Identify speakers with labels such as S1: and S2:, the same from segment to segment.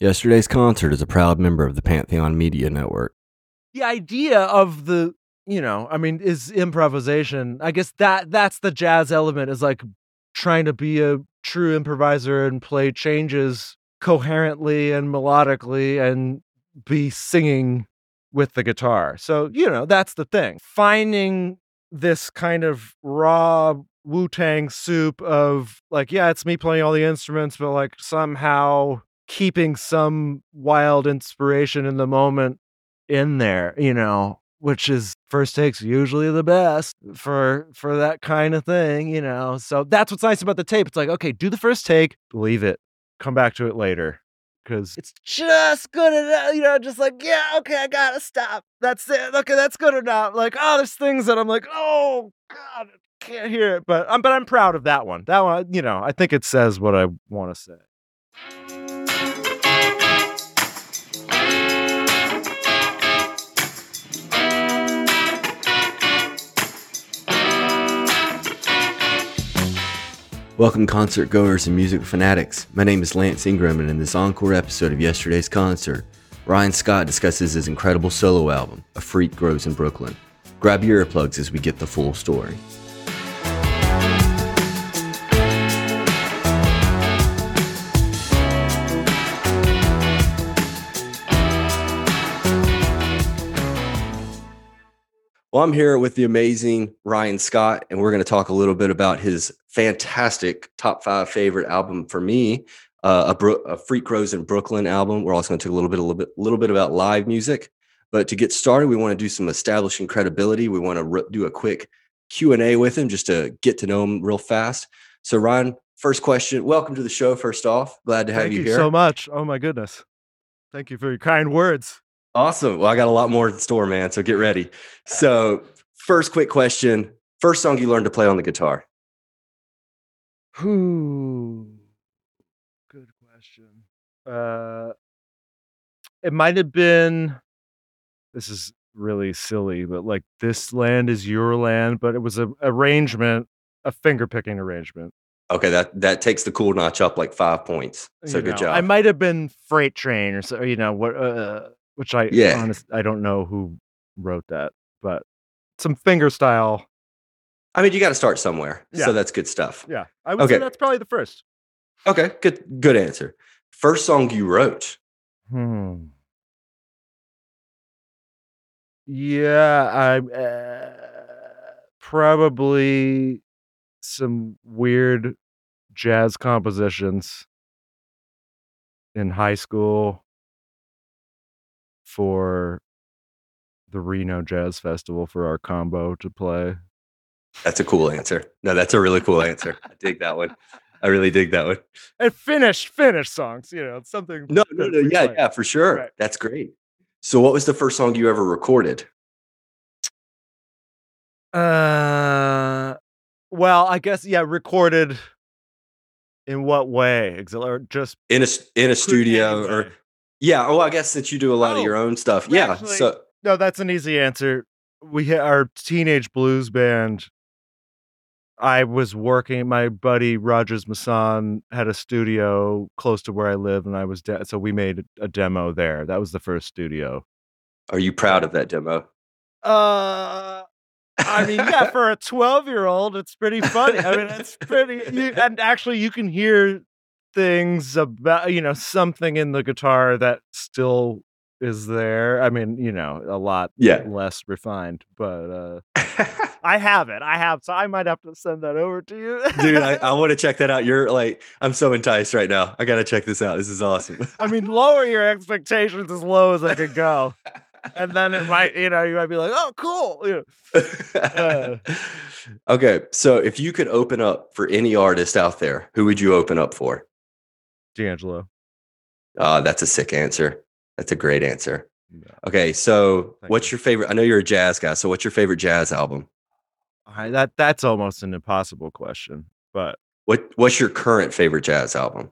S1: Yesterday's concert is a proud member of the Pantheon Media Network.
S2: the idea of the you know i mean is improvisation. I guess that that's the jazz element is like trying to be a true improviser and play changes coherently and melodically and be singing with the guitar. So you know that's the thing. Finding this kind of raw wu-tang soup of like yeah it's me playing all the instruments but like somehow keeping some wild inspiration in the moment in there, you know, which is first takes usually the best for for that kind of thing, you know. So that's what's nice about the tape. It's like, okay, do the first take, leave it, come back to it later. Cause it's just good enough, you know, just like, yeah, okay, I gotta stop. That's it. Okay, that's good enough. Like, oh, there's things that I'm like, oh God, I can't hear it. But I'm but I'm proud of that one. That one, you know, I think it says what I want to say.
S1: Welcome, concert goers and music fanatics. My name is Lance Ingram, and in this encore episode of yesterday's concert, Ryan Scott discusses his incredible solo album, A Freak Grows in Brooklyn. Grab your earplugs as we get the full story. Well, I'm here with the amazing Ryan Scott, and we're going to talk a little bit about his fantastic top five favorite album for me, uh, a, Bro- a Freak Grows in Brooklyn album. We're also going to talk a little bit, a little bit, little bit about live music. But to get started, we want to do some establishing credibility. We want to re- do a quick Q and A with him just to get to know him real fast. So, Ryan, first question. Welcome to the show. First off, glad to have
S2: Thank
S1: you,
S2: you
S1: here.
S2: so much. Oh my goodness. Thank you for your kind words.
S1: Awesome. Well, I got a lot more in store, man. So get ready. So, first quick question. First song you learned to play on the guitar.
S2: Whew. Good question. Uh, it might have been. This is really silly, but like this land is your land, but it was a arrangement, a finger picking arrangement.
S1: Okay, that that takes the cool notch up like five points. So
S2: you
S1: good
S2: know.
S1: job.
S2: I might have been freight train or so, you know what? Uh, which I
S1: Yeah.
S2: honest, I don't know who wrote that, but some finger style.
S1: I mean, you got to start somewhere.
S2: Yeah.
S1: So that's good stuff.
S2: Yeah, I would say that's probably the first.
S1: Okay, good good answer. First song you wrote.
S2: Hmm. Yeah, I uh, probably some weird jazz compositions in high school for the Reno Jazz Festival for our combo to play.
S1: That's a cool answer. No, that's a really cool answer. I dig that one. I really dig that one.
S2: And finished, finished songs, you know, something.
S1: No, no, no. Yeah,
S2: play.
S1: yeah, for sure.
S2: Right.
S1: That's great. So, what was the first song you ever recorded?
S2: Uh, well, I guess yeah, recorded. In what way? Ex- Or just
S1: In a s- in a studio or yeah. Oh, I guess since you do a lot
S2: Oh,
S1: of your own stuff. Yeah.
S2: actually-
S1: so
S2: No, that's an easy answer. We hit our teenage blues band. I was working. My buddy Rogers Masson had a studio close to where I live, and I was de- so we made a demo there. That was the first studio.
S1: are you proud of that demo?
S2: Uh, I mean, yeah, for a twelve-year-old, it's pretty funny. I mean, it's pretty, you, and actually, you can hear things about you know something in the guitar that still is there. I mean, you know, a lot
S1: Yeah.
S2: less refined, but uh I have it. I have, so I might have to send that over to you.
S1: Dude, I, I want to check that out. You're like, I'm so enticed right now. I got to check this out. This is awesome.
S2: I mean, lower your expectations as low as I could go. And then it might, you know, you might be like, oh, cool. Know. Uh.
S1: okay. So if you could open up for any artist out there, who would you open up for?
S2: D'Angelo.
S1: Uh, that's a sick answer. That's a great answer. Okay. So
S2: Thank
S1: what's
S2: you.
S1: your favorite? I know you're a jazz guy. So what's your favorite jazz album?
S2: I, that that's almost an impossible question, but
S1: What What's your current favorite jazz album?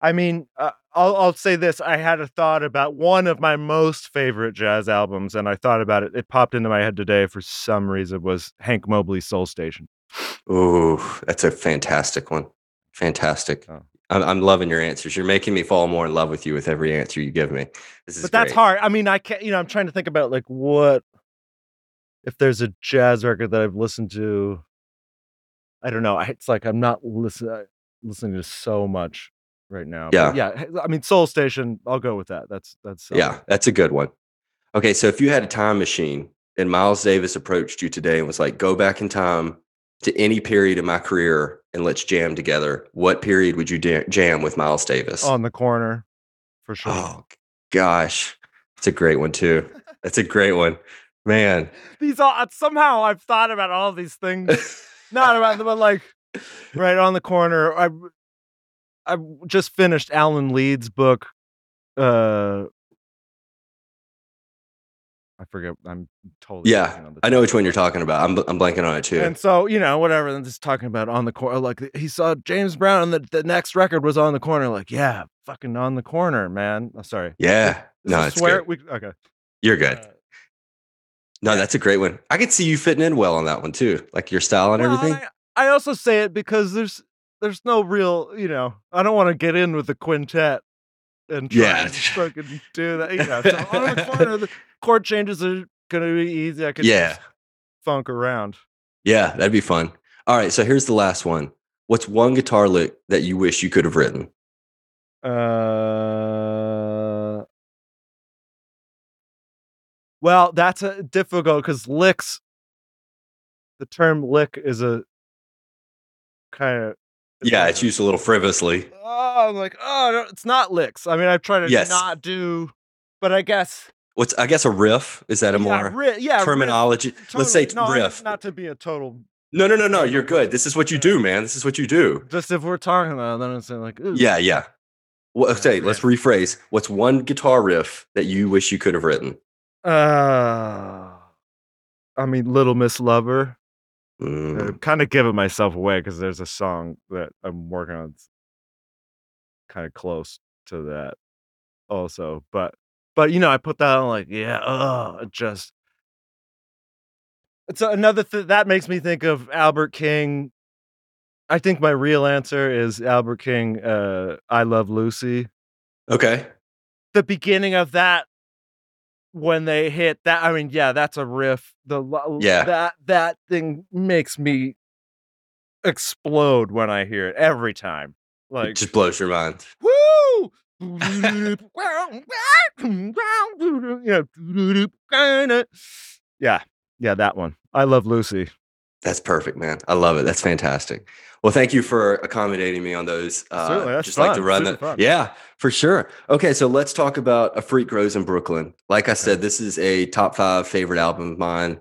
S2: I mean, uh, I'll I'll say this: I had a thought about one of my most favorite jazz albums, and I thought about it. It popped into my head today for some reason. Was Hank Mobley's Soul Station?
S1: Ooh, that's a fantastic one. Fantastic.
S2: Oh.
S1: I'm, I'm loving your answers. You're making me fall more in love with you with every answer you give me. This is
S2: But that's
S1: great.
S2: hard. I mean, I can't. You know, I'm trying to think about like what if there's a jazz record that I've listened to. I don't know. It's like I'm not listen, uh, listening to so much right now. But
S1: Yeah.
S2: yeah. I mean, Soul Station. I'll go with that. That's that's solid.
S1: Yeah, that's a good one. Okay, so if you had a time machine and Miles Davis approached you today and was like, go back in time to any period in my career and let's jam together, what period would you da- jam with Miles Davis?
S2: on the corner for sure.
S1: oh, gosh. it's a great one, too. That's a great one. Man.
S2: These all somehow I've thought about all these things. Not about them, but like right on the corner. I I just finished Alan Leeds' book. Uh, I forget. I'm totally
S1: Yeah,
S2: on the
S1: I know which one you're talking about. I'm, I'm blanking on it, too.
S2: And so you know, whatever. I'm just talking about on the corner. Like he saw James Brown, and the, the next record was on the corner. Like, yeah, fucking on the corner, man. Oh, sorry.
S1: yeah. No, it's
S2: swear. We, okay.
S1: You're good.
S2: Uh,
S1: No, that's a great one. I could see you fitting in well on that one, too. Like your style and
S2: Well,
S1: everything.
S2: I, I also say it because there's there's no real, you know, I don't want to get in with the quintet and try
S1: Yeah.
S2: and fucking do that. Know, so on the corner, the chord changes are gonna be easy. I could
S1: Yeah.
S2: just funk around.
S1: Yeah, that'd be fun. All right, so here's the last one. What's one guitar lick that you wish you could have written?
S2: Uh, well, that's a difficult because licks. The term lick is a kind of
S1: Yeah, it's used a little frivolously.
S2: Oh, I'm like, oh, no, it's not licks. I mean, I try to
S1: Yes.
S2: not do, but I guess
S1: What's I guess a riff? Is that a
S2: yeah,
S1: more
S2: ri- yeah, riff,
S1: terminology? Let's say
S2: totally. no, I-
S1: riff.
S2: Not to be a total.
S1: No, no, no, no. You're good. This is what you do, man. This is what you do.
S2: Just if we're talking about, it, then it's like, ooh,
S1: Yeah, yeah. Well, say, let's rephrase. What's one guitar riff that you wish you could have written?
S2: Uh, I mean, Little Miss Lover.
S1: Mm,
S2: I'm kind of giving myself away because there's a song that I'm working on, kind of close to that, also. But, but you know, I put that on like, yeah, oh, just. It's another th- that makes me think of Albert King. I think my real answer is Albert King. Uh, I love Lucy.
S1: okay.
S2: the beginning of that when they hit that i mean yeah that's a riff the
S1: Yeah.
S2: that that thing makes me explode when i hear it every time
S1: It
S2: like
S1: just blows your mind.
S2: woo yeah yeah that one i love lucy
S1: That's perfect, man. I love it. That's fantastic. Well, thank you for accommodating me on those. Uh, just like to run
S2: Super
S1: that.
S2: fun.
S1: Yeah, for sure. Okay, so let's talk about A Freak Grows in Brooklyn. Like I said, this is a top five favorite album of mine.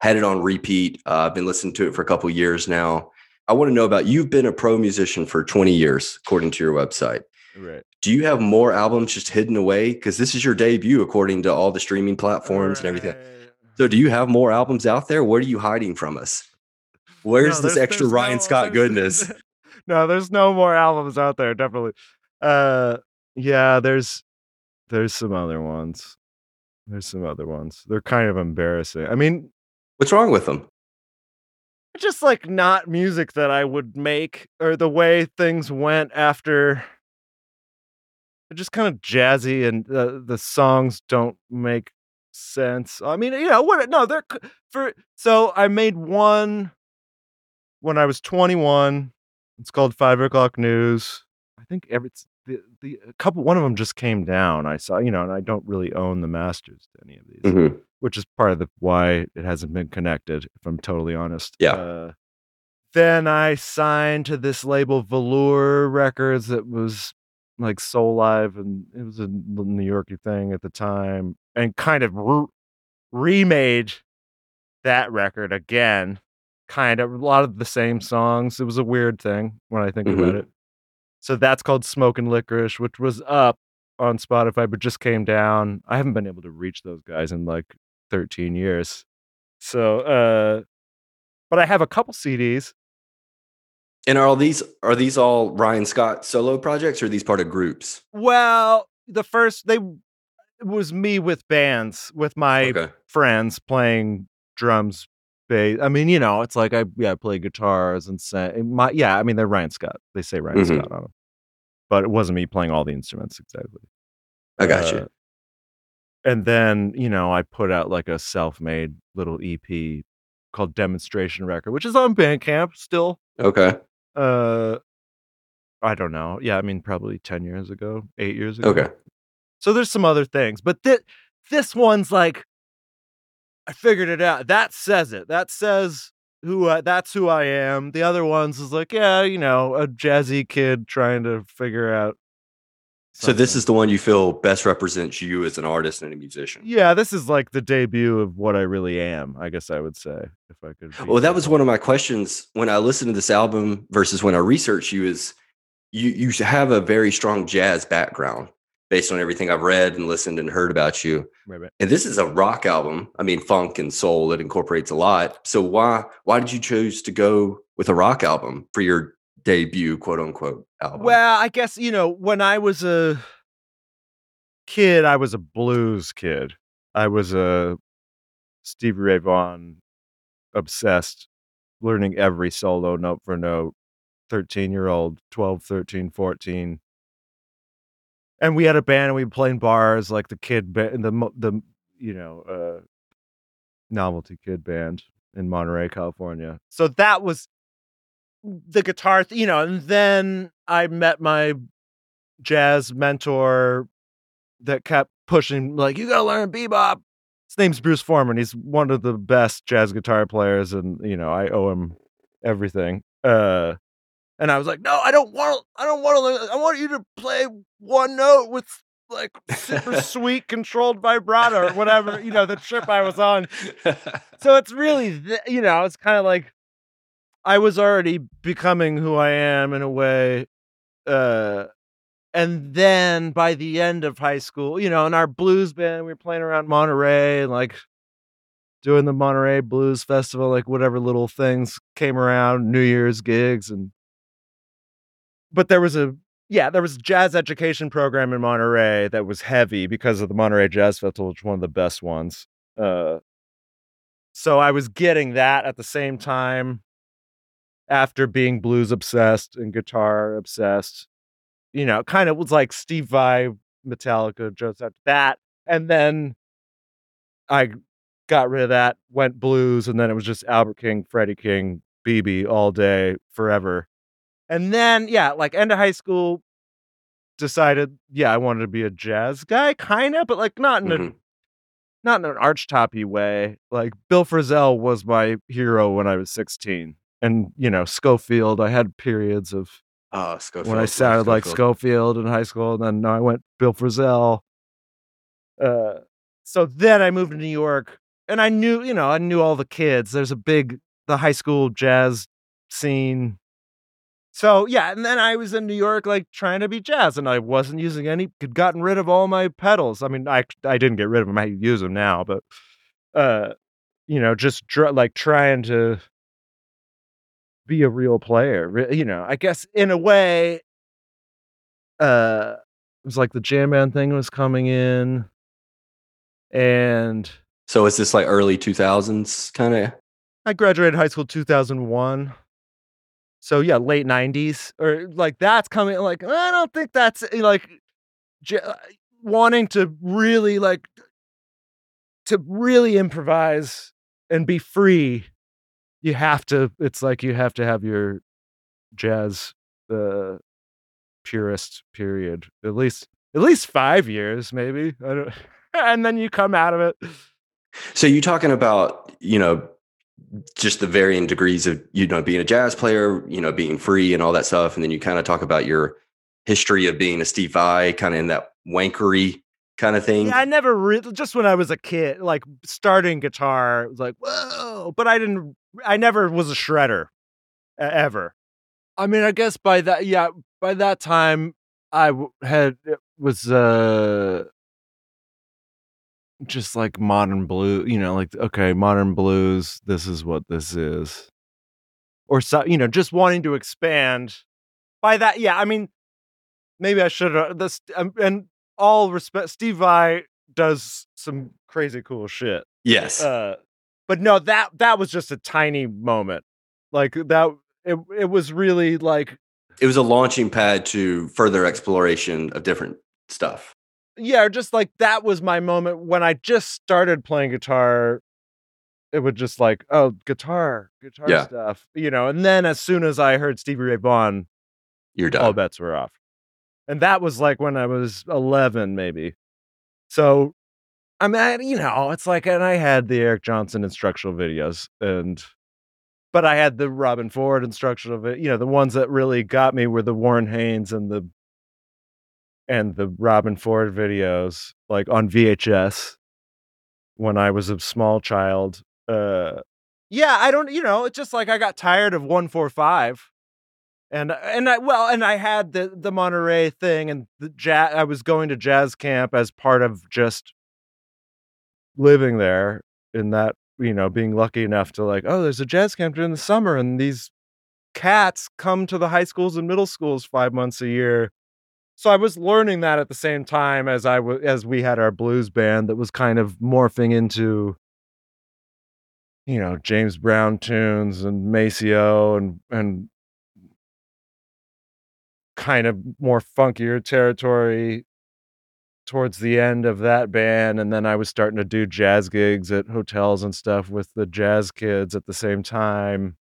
S1: Had it on repeat. Uh, I've been listening to it for a couple years now. I want to know about you've been a pro musician for 20 years, according to your website.
S2: right
S1: Do you have more albums just hidden away? Because this is your debut, according to all the streaming platforms and everything. So, do you have more albums out there? What are you hiding from us? Where's
S2: No,
S1: this extra Ryan
S2: no-
S1: Scott goodness?
S2: no, there's no more albums out there. Definitely. Uh, yeah, there's there's some other ones. There's some other ones. They're kind of embarrassing. I mean,
S1: What's wrong with them?
S2: just like not music that I would make or the way things went after. They're just kind of jazzy and the the songs don't make sense. I mean, you know what? No, they're for. So I made one when I was 21. It's called Five O'clock News. I think every it's the the a couple one of them just came down. I saw, you know, and I don't really own the masters to any of these,
S1: Mhm.
S2: which is part of the why it hasn't been connected. If I'm totally honest.
S1: Yeah.
S2: Uh, then I signed to this label Velour Records that was like Soulive, and it was a New Yorky thing at the time, and kind of re- remade that record again. Kind of a lot of the same songs. It was a weird thing when I think about it. So that's called Smoking Licorice, which was up on Spotify, but just came down. I haven't been able to reach those guys in like 13 years. So, uh, but I have a couple CDs.
S1: And are all these are these all Ryan Scott solo projects or are these part of groups?
S2: Well, the first they it was me with bands with my
S1: Okay.
S2: friends playing drums, bass. I mean, you know, it's like I yeah I play guitars and say my yeah. I mean, they're Ryan Scott. They say Ryan
S1: Mhm.
S2: Scott on them, but it wasn't me playing all the instruments exactly.
S1: I got
S2: Uh,
S1: you.
S2: And then you know I put out like a self-made little EP called Demonstration Record, which is on Bandcamp still.
S1: Okay.
S2: Uh, I don't know. Yeah, I mean probably ten years ago, eight years ago.
S1: Okay.
S2: So there's some other things, but thi- this one's like, I figured it out. That says it. That says who. I, that's who I am. The other ones is like, yeah, you know, a jazzy kid trying to figure out.
S1: So this is the one you feel best represents you as an artist and a musician.
S2: yeah, this is like the debut of what I really am. I guess I would say if I could.
S1: Well, that was one of my questions when I listened to this album versus when I researched you. Is you you have a very strong jazz background based on everything I've read and listened and heard about you.
S2: Right, right.
S1: And this is a rock album. I mean, funk and soul. It incorporates a lot. So why why did you choose to go with a rock album for your debut, quote unquote, album?
S2: Well, I guess you know when I was a kid, I was a blues kid. I was a Stevie Ray Vaughan obsessed, learning every solo note for note. 13 year old, 12, 13, 14. And we had a band and we played in bars like the kid band, the, the, you know, uh, novelty kid band in Monterey, California. So that was the guitar, th- you know, and then I met my jazz mentor that kept pushing, like, you gotta learn bebop. His name's Bruce Forman. He's one of the best jazz guitar players, and you know, I owe him everything. Uh and I was like, no, I don't want I don't want to I want you to play one note with like super sweet controlled vibrato or whatever, you know, the trip I was on. So it's really th- you know it's kind of like i was already becoming who i am in a way uh and then by the end of high school you know in our blues band we were playing around monterey and like doing the monterey blues festival like whatever little things came around new year's gigs and but there was a yeah there was a jazz education program in monterey that was heavy because of the monterey jazz festival which was one of the best ones uh so I was getting that at the same time after being blues obsessed and guitar obsessed. You know, kind of was like Steve Vai, Metallica, Joseph, that. And then I got rid of that, went blues, and then it was just Albert King, Freddie King, BB all day, forever. And then, yeah, like end of high school, decided, yeah, I wanted to be a jazz guy, kind of, but like not in a
S1: Mhm.
S2: not in an archtoppy way. Like Bill Frisell was my hero when I was 16. And, you know, Scofield, I had periods of
S1: Oh, Scofield.
S2: when I sounded like
S1: Scofield.
S2: Scofield in high school, and then I went Bill Frisell. Uh, so then I moved to New York, and I knew, you know, I knew all the kids. There's a big the high school jazz scene. So yeah, and then I was in New York, like trying to be jazz, and I wasn't using any. Had gotten rid of all my pedals. I mean, I I didn't get rid of them. I use them now, but uh, you know, just dr- like trying to be a real player. You know, I guess in a way, uh, it was like the jam band thing was coming in, and
S1: So is this like early 2000s kind of?
S2: I graduated high school 2001. So yeah, late 90s or like that's coming like I don't think that's eh, like j- uh, wanting to really like to really improvise and be free. You have to it's like you have to have your jazz uh purest period. At least at least five years, maybe. I don't, and then you come out of it.
S1: So you talking about you know just the varying degrees of you know being a jazz player, you know being free and all that stuff, and then you kind of talk about your history of being a Steve Vai, kind of in that wankery kind of thing.
S2: Yeah, I never really just when I was a kid, like starting guitar, it was like whoa, but I didn't. I never was a shredder ever. I mean, I guess by that, yeah, by that time, I had was uh just like modern blue, you know, like okay, modern blues. This is what this is, or so you know, just wanting to expand. By that, yeah, I mean, maybe I should have this um, and all respect. Steve Vai does some crazy cool shit.
S1: Yes,
S2: uh, but no, that that was just a tiny moment. Like that, it it was really like
S1: it was a launching pad to further exploration of different stuff.
S2: Yeah, just like that was my moment when I just started playing guitar. It would just like, oh, guitar, guitar yeah. stuff, you know. And then as soon as I heard Stevie Ray Vaughan,
S1: you're done.
S2: All bets were off. And that was like when I was 11, maybe. So, I mean, you know, it's like, and I had the Eric Johnson instructional videos, and but I had the Robben Ford instructional, you know, the ones that really got me were the Warren Haynes and the and the Robben Ford videos, like on VHS when I was a small child. Uh, yeah, I don't, you know, it's just like I got tired of 145. And and I well and I had the the Monterey thing and the jazz I was going to jazz camp as part of just living there in that you know being lucky enough to like oh there's a jazz camp during the summer and these cats come to the high schools and middle schools 5 months a year so I was learning that at the same time as I was as we had our blues band that was kind of morphing into you know James Brown tunes and Maceo and and kind of more funkier territory towards the end of that band and then I was starting to do jazz gigs at hotels and stuff with the jazz kids at the same time.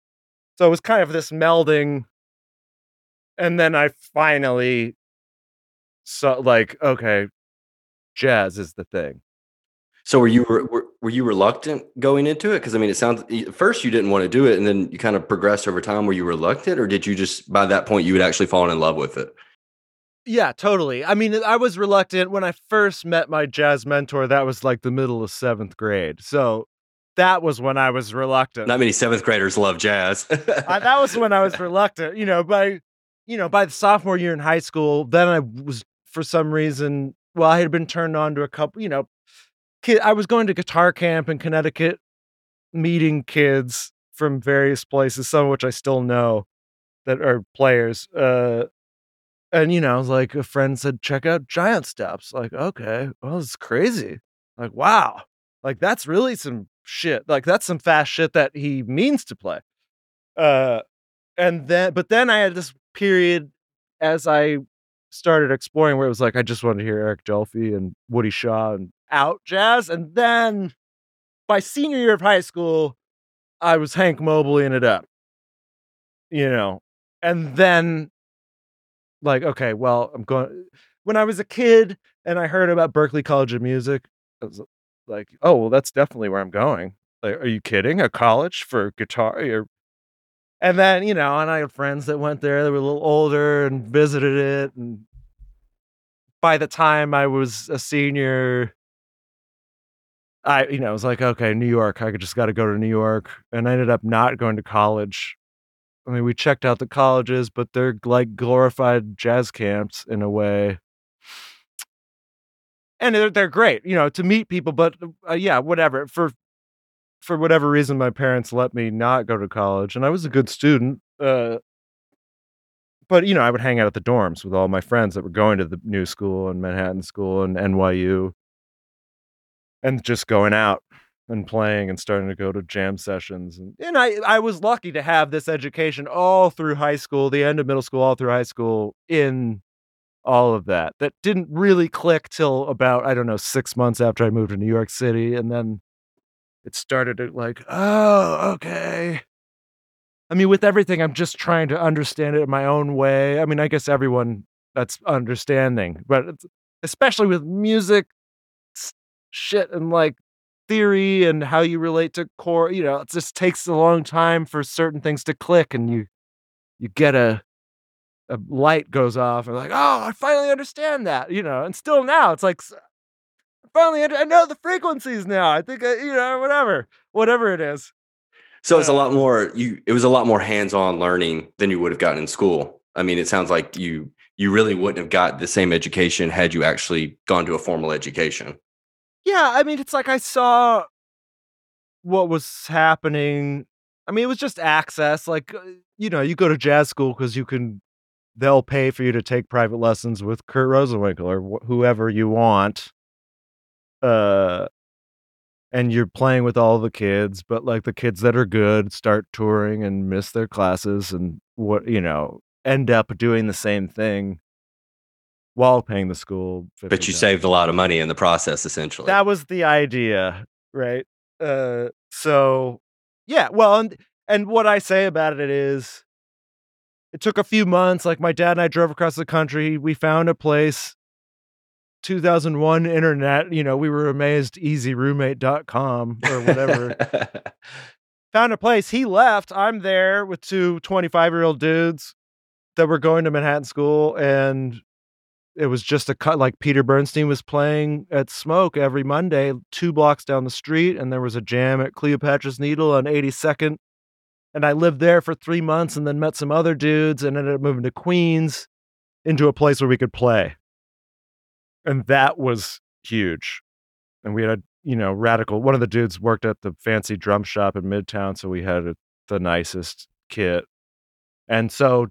S2: So it was kind of this melding and then I finally so like okay jazz is the thing.
S1: So were you were, were you reluctant going into it? Because i mean it sounds first you didn't want to do it and then you kind of progressed over time. Were you reluctant or did you just by that point you had actually fallen in love with it?
S2: Yeah totally. I mean i was reluctant. When i first met my jazz mentor that was like the middle of seventh grade. So that was when i was reluctant.
S1: Not many seventh graders love jazz.
S2: I, that was when i was reluctant. You know by you know by the sophomore year in high school then i was for some reason, well, I had been turned on to a couple, you know, kid, I was going to guitar camp in Connecticut, meeting kids from various places, some of which I still know that are players. Uh, and you know, like a friend said, check out Giant Steps. Like, okay, well, it's crazy. Like, wow, like that's really some shit. Like that's some fast shit that he means to play. Uh, and then, but then I had this period as I started exploring where it was like I just wanted to hear Eric Dolphy and Woody Shaw and out jazz. And then by senior year of high school, I was Hank Mobley Mobleying it up. You know. And then like, okay, well, I'm going when I was a kid and I heard about Berklee College of Music, I was like, oh well, that's definitely where I'm going. Like, are you kidding? A college for guitar? You're and then, you know, and I had friends that went there that were a little older and visited it. And by the time I was a senior, I, you know, I was like, okay, New York, I just got to go to New York. And I ended up not going to college. I mean, we checked out the colleges, but they're like glorified jazz camps in a way. And they're, they're great, you know, to meet people. But uh, yeah, whatever. For for whatever reason, my parents let me not go to college, and I was a good student. Uh, but you know, I would hang out at the dorms with all my friends that were going to the new school and Manhattan School and NYU, and just going out and playing and starting to go to jam sessions. And, and I, I was lucky to have this education all through high school, the end of middle school, all through high school in all of that. That didn't really click till about, I don't know, six months after I moved to New York City. And then it started to like, oh, okay. I mean, with everything, I'm just trying to understand it in my own way. I mean, I guess everyone that's understanding. But especially with music shit and like theory and how you relate to core, you know, it just takes a long time for certain things to click and you you get a a light goes off and like, oh, I finally understand that, you know. And still now, it's like, finally, I know the frequencies now. I think, I, you know, whatever, whatever it is.
S1: So it's a lot more. You, it was a lot more hands-on learning than you would have gotten in school. I mean, it sounds like you you really wouldn't have got the same education had you actually gone to a formal education.
S2: Yeah, I mean, it's like I saw what was happening. I mean, it was just access. Like, uh, you know, you go to jazz school because you can they'll pay for you to take private lessons with Kurt Rosenwinkel or wh- whoever you want. Uh, and you're playing with all the kids, but like the kids that are good start touring and miss their classes and what, you know, end up doing the same thing while paying the school.
S1: But you saved a lot of money in the process, essentially.
S2: That was the idea, right? Uh, so yeah, well, and and what I say about it is it took a few months. Like my dad and I drove across the country. We found a place. 2001 internet, you know, we were amazed easyroommate.com or whatever. found a place. He left. I'm there with two 25 year old dudes that were going to Manhattan School. And it was just a cut like Peter Bernstein was playing at Smoke every Monday, two blocks down the street. And there was a jam at Cleopatra's Needle on 82nd and I lived there for three months and then met some other dudes and ended up moving to Queens into a place where we could play. And that was huge. And we had a, you know, radical. One of the dudes worked at the fancy drum shop in Midtown. So we had a, the nicest kit. And so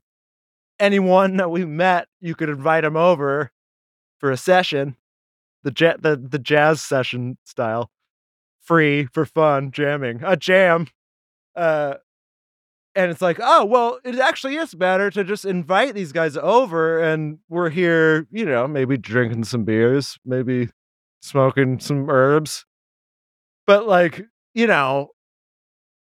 S2: anyone that we met, you could invite them over for a session, the, ja- the, the jazz session style, free for fun, jamming, a jam. Uh, and it's like, oh, well, it actually is better to just invite these guys over and we're here, you know, maybe drinking some beers, maybe smoking some herbs. But like, you know,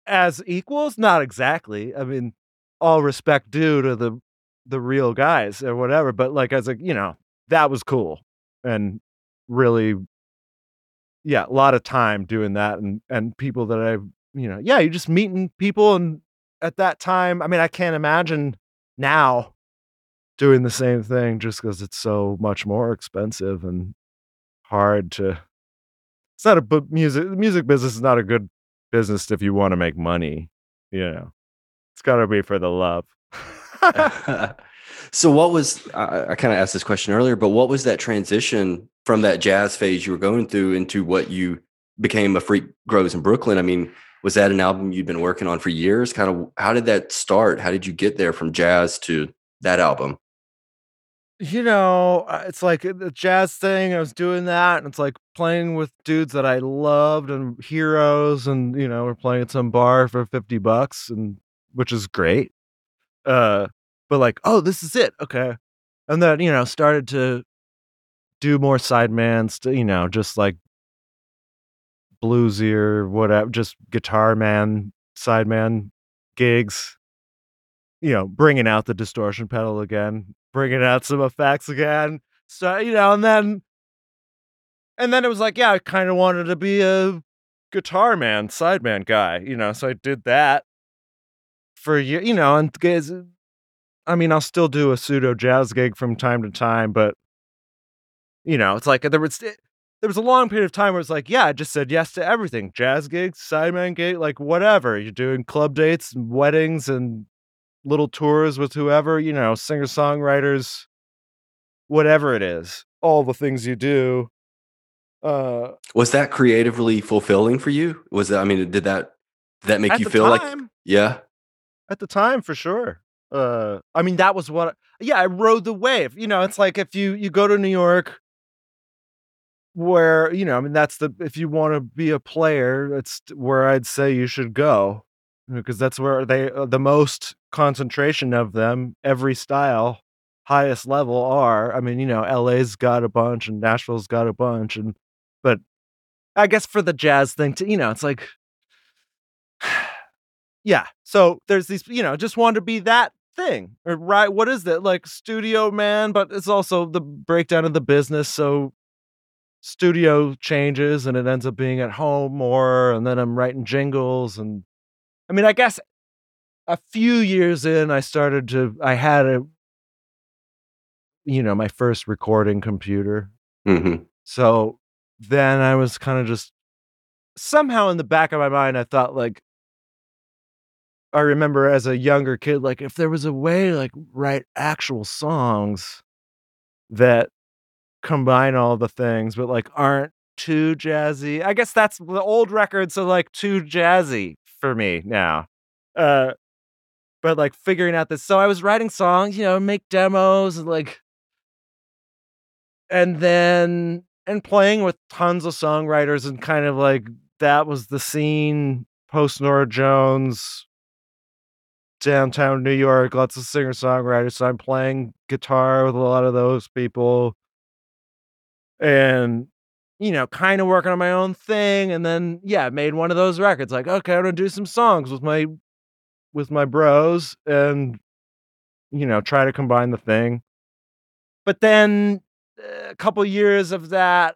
S2: as equals, not exactly. I mean, all respect due to the the real guys or whatever, but like as a, you know, that was cool and really yeah, a lot of time doing that and and people that I, you know, yeah, you're just meeting people and at that time, I mean, I can't imagine now doing the same thing just because it's so much more expensive and hard to. It's not a but music. The music business is not a good business if you want to make money. You know, it's got to be for the love.
S1: so, what was I, I kind of asked this question earlier, but what was that transition from that jazz phase you were going through into what you became a freak grows in Brooklyn? I mean, was that an album you'd been working on for years? Kind of how did that start? How did you get there from jazz to that album?
S2: You know, uh, it's like uh, the jazz thing. I was doing that, and it's like playing with dudes that I loved and heroes, and you know, we're playing at some bar for fifty bucks, and which is great. Uh, but like, oh, this is it, okay. And then you know, started to do more sidemans, to, you know, just like bluesier, whatever, just guitar man, sideman gigs. You know, bringing out the distortion pedal again, bringing out some effects again. So you know, and then, and then it was like, yeah, I kind of wanted to be a guitar man, sideman guy. You know, so I did that for you. You know, and guys, I mean, I'll still do a pseudo jazz gig from time to time, but you know, it's like there was eh, there was a long period of time where it's like, yeah, I just said yes to everything. Jazz gigs, sideman gig, like whatever. You're doing club dates and weddings and little tours with whoever, you know, singer songwriters, whatever it is. All the things you do. Uh
S1: was that creatively fulfilling for you? Was that I mean, did that did that make you feel time, like yeah?
S2: At the time for sure. Uh I mean that was what yeah, I rode the wave. You know, it's like if you you go to New York where you know i mean that's the if you want to be a player that's where i'd say you should go because that's where they uh, the most concentration of them every style highest level are i mean you know la's got a bunch and nashville's got a bunch and but i guess for the jazz thing to you know it's like yeah so there's these you know just want to be that thing or right what is that like studio man but it's also the breakdown of the business so studio changes and it ends up being at home more and then i'm writing jingles and i mean i guess a few years in i started to i had a you know my first recording computer
S1: Mm-hmm.
S2: so then i was kind of just somehow in the back of my mind i thought like I remember as a younger kid, like if there was a way, like write actual songs that combine all the things, but like aren't too jazzy. I guess that's the old records are like too jazzy for me now. Uh, but like figuring out this, so I was writing songs, you know, make demos and like, and then and playing with tons of songwriters and kind of like that was the scene post Norah Jones downtown New York, lots of singer songwriters. So I'm playing guitar with a lot of those people and, you know, kind of working on my own thing. And then, yeah, made one of those records like, okay, I'm to do some songs with my, with my bros and, you know, try to combine the thing. But then eh, a couple years of that,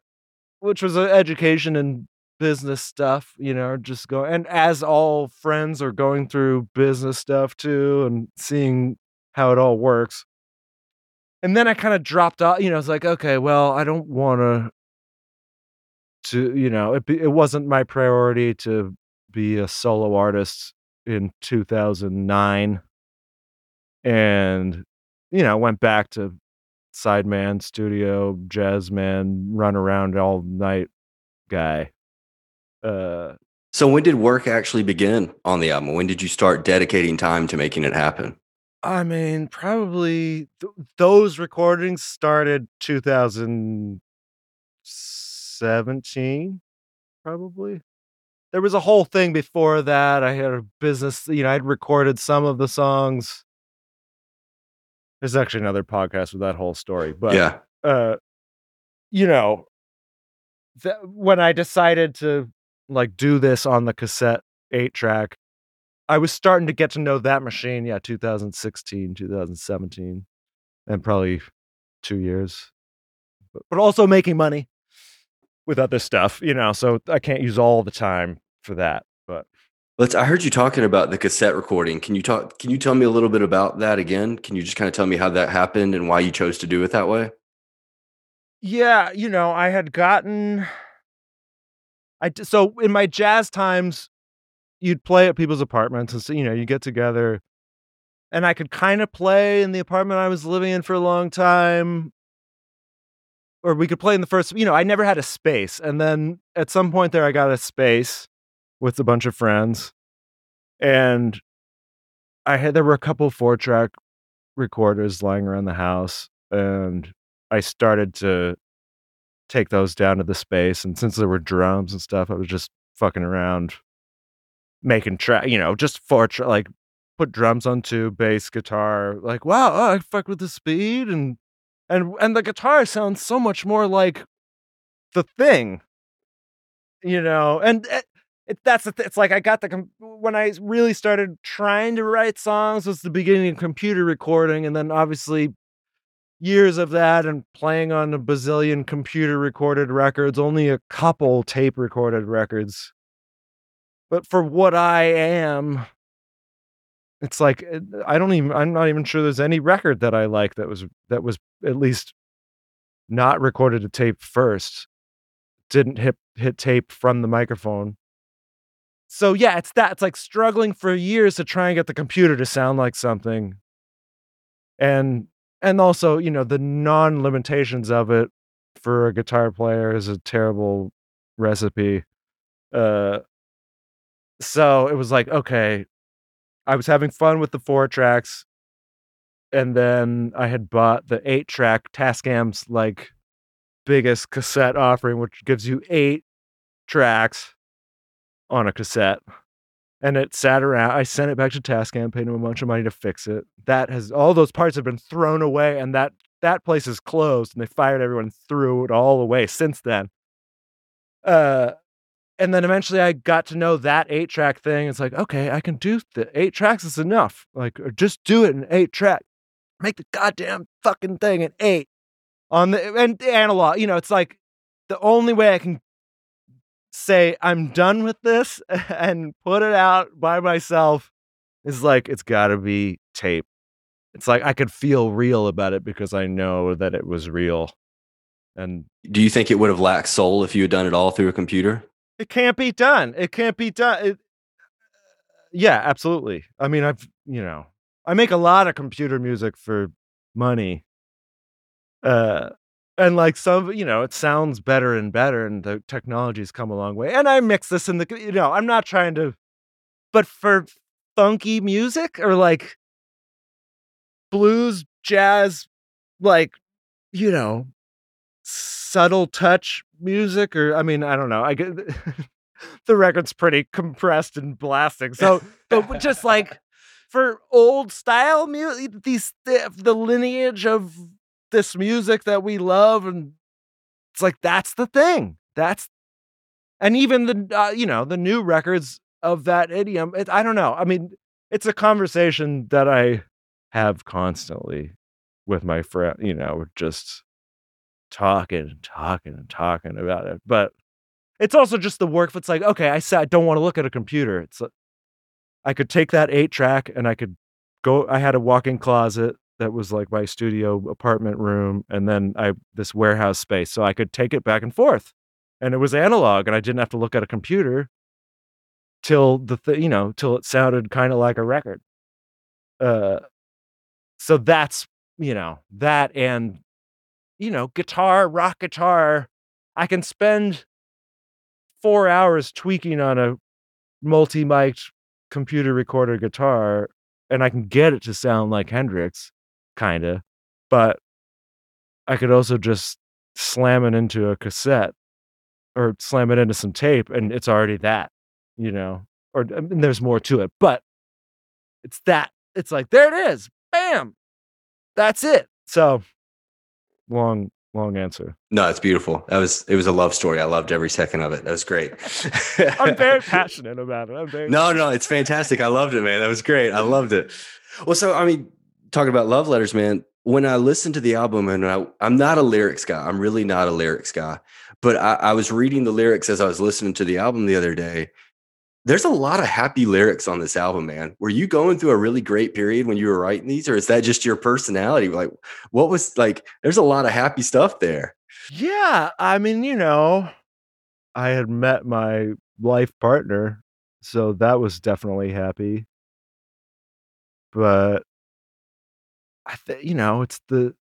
S2: which was education and business stuff, you know, just go and as all friends are going through business stuff too and seeing how it all works. And then I kind of dropped off, you know, I was like, okay, well, I don't want to to, you know, it it wasn't my priority to be a solo artist in 2009 and you know, went back to sideman studio, jazz man, run around all night guy. Uh,
S1: So when did work actually begin on the album? When did you start dedicating time to making it happen?
S2: I mean, probably th- those recordings started 2017, probably. There was a whole thing before that. I had a business, you know, I'd recorded some of the songs. There's actually another podcast with that whole story, but
S1: yeah.
S2: uh, you know, th- when I decided to like do this on the cassette eight track, I was starting to get to know that machine. Yeah, 2016, 2017, and probably two years, but, but also making money with other stuff, you know. So I can't use all the time for that. But
S1: Let's I heard you talking about the cassette recording. Can you talk can you tell me a little bit about that again? Can you just kind of tell me how that happened and why you chose to do it that way?
S2: yeah, you know, I had gotten. I so in my jazz times, you'd play at people's apartments, and so you know you get together, and I could kind of play in the apartment I was living in for a long time, or we could play in the first. You know, I never had a space, and then at some point there, I got a space with a bunch of friends, and I had there were a couple four track recorders lying around the house, and I started to take those down to the space. And since there were drums and stuff, I was just fucking around making track, you know, just four tra- like put drums on two, bass, guitar. Like, wow, oh, I fuck with the speed and and and the guitar sounds so much more like the thing, you know. And it, it that's the th- it's like I got the com- when I really started trying to write songs was the beginning of computer recording, and then obviously years of that and playing on a bazillion computer recorded records, only a couple tape recorded records. But for what I am, it's like I don't even I'm not even sure there's any record that I like that was that was at least not recorded to tape first. Didn't hit hit tape from the microphone. So yeah, it's that. It's like struggling for years to try and get the computer to sound like something. And and also, you know, the non-limitations of it for a guitar player is a terrible recipe. Uh so it was like, okay, I was having fun with the four tracks. And then I had bought the eight track Tascam's like biggest cassette offering, which gives you eight tracks on a cassette. And it sat around. I sent it back to Tascam, paid him a bunch of money to fix it. That has all those parts have been thrown away, and that that place is closed, and they fired everyone, and threw it all away since then. Uh, and then eventually I got to know that eight track thing. It's like, okay, I can do the eight tracks is enough. Like, or just do it in eight track. Make the goddamn fucking thing in eight on the and the analog. You know, it's like the only way I can say I'm done with this and put it out by myself is like it's got to be tape. It's like I could feel real about it because I know that it was real. And
S1: do you think it would have lacked soul if you had done it all through a computer?
S2: It can't be done. It can't be done. It, yeah, absolutely. I mean, I've, you know, I make a lot of computer music for money. Uh, and like some, you know, it sounds better and better, and the technology's come a long way. And I mix this in the, you know, I'm not trying to, but for funky music or like blues, jazz, like, you know, subtle touch music or I mean, I don't know. I get the record's pretty compressed and blasting. So, but just like for old style music, these the, the lineage of this music that we love, and it's like that's the thing. That's and even the uh, you know the new records of that idiom. It, I don't know. I mean, it's a conversation that I have constantly with my friend. You know, just talking and talking and talking about it. But it's also just the work. It's like, okay, I said I don't want to look at a computer. It's I could take that eight track and I could go. I had a walk-in closet that was like my studio apartment room, and then I this warehouse space, so I could take it back and forth, and it was analog, and I didn't have to look at a computer till the th- you know till it sounded kind of like a record. Uh, so that's you know that and you know, guitar, rock guitar, I can spend four hours tweaking on a multi mic'd computer recorder guitar and I can get it to sound like Hendrix, kind of. But I could also just slam it into a cassette or slam it into some tape and it's already that, you know, or there's more to it, but it's that. It's like, there it is. Bam. That's it. So long long answer.
S1: No, it's beautiful. That was it was a love story. I loved every second of it. That was great.
S2: I'm very passionate about it. I'm very
S1: No, no, it's fantastic. I loved it, man. That was great. I loved it. Well, so I mean, talking about love letters, man, when I listened to the album and I, am not a lyrics guy. I'm really not a lyrics guy. But I, I was reading the lyrics as I was listening to the album the other day, there's a lot of happy lyrics on this album, man. Were you going through a really great period when you were writing these, or is that just your personality? Like, what was like, there's a lot of happy stuff there.
S2: Yeah. I mean, you know, I had met my life partner, so that was definitely happy. But I think, you know, it's the,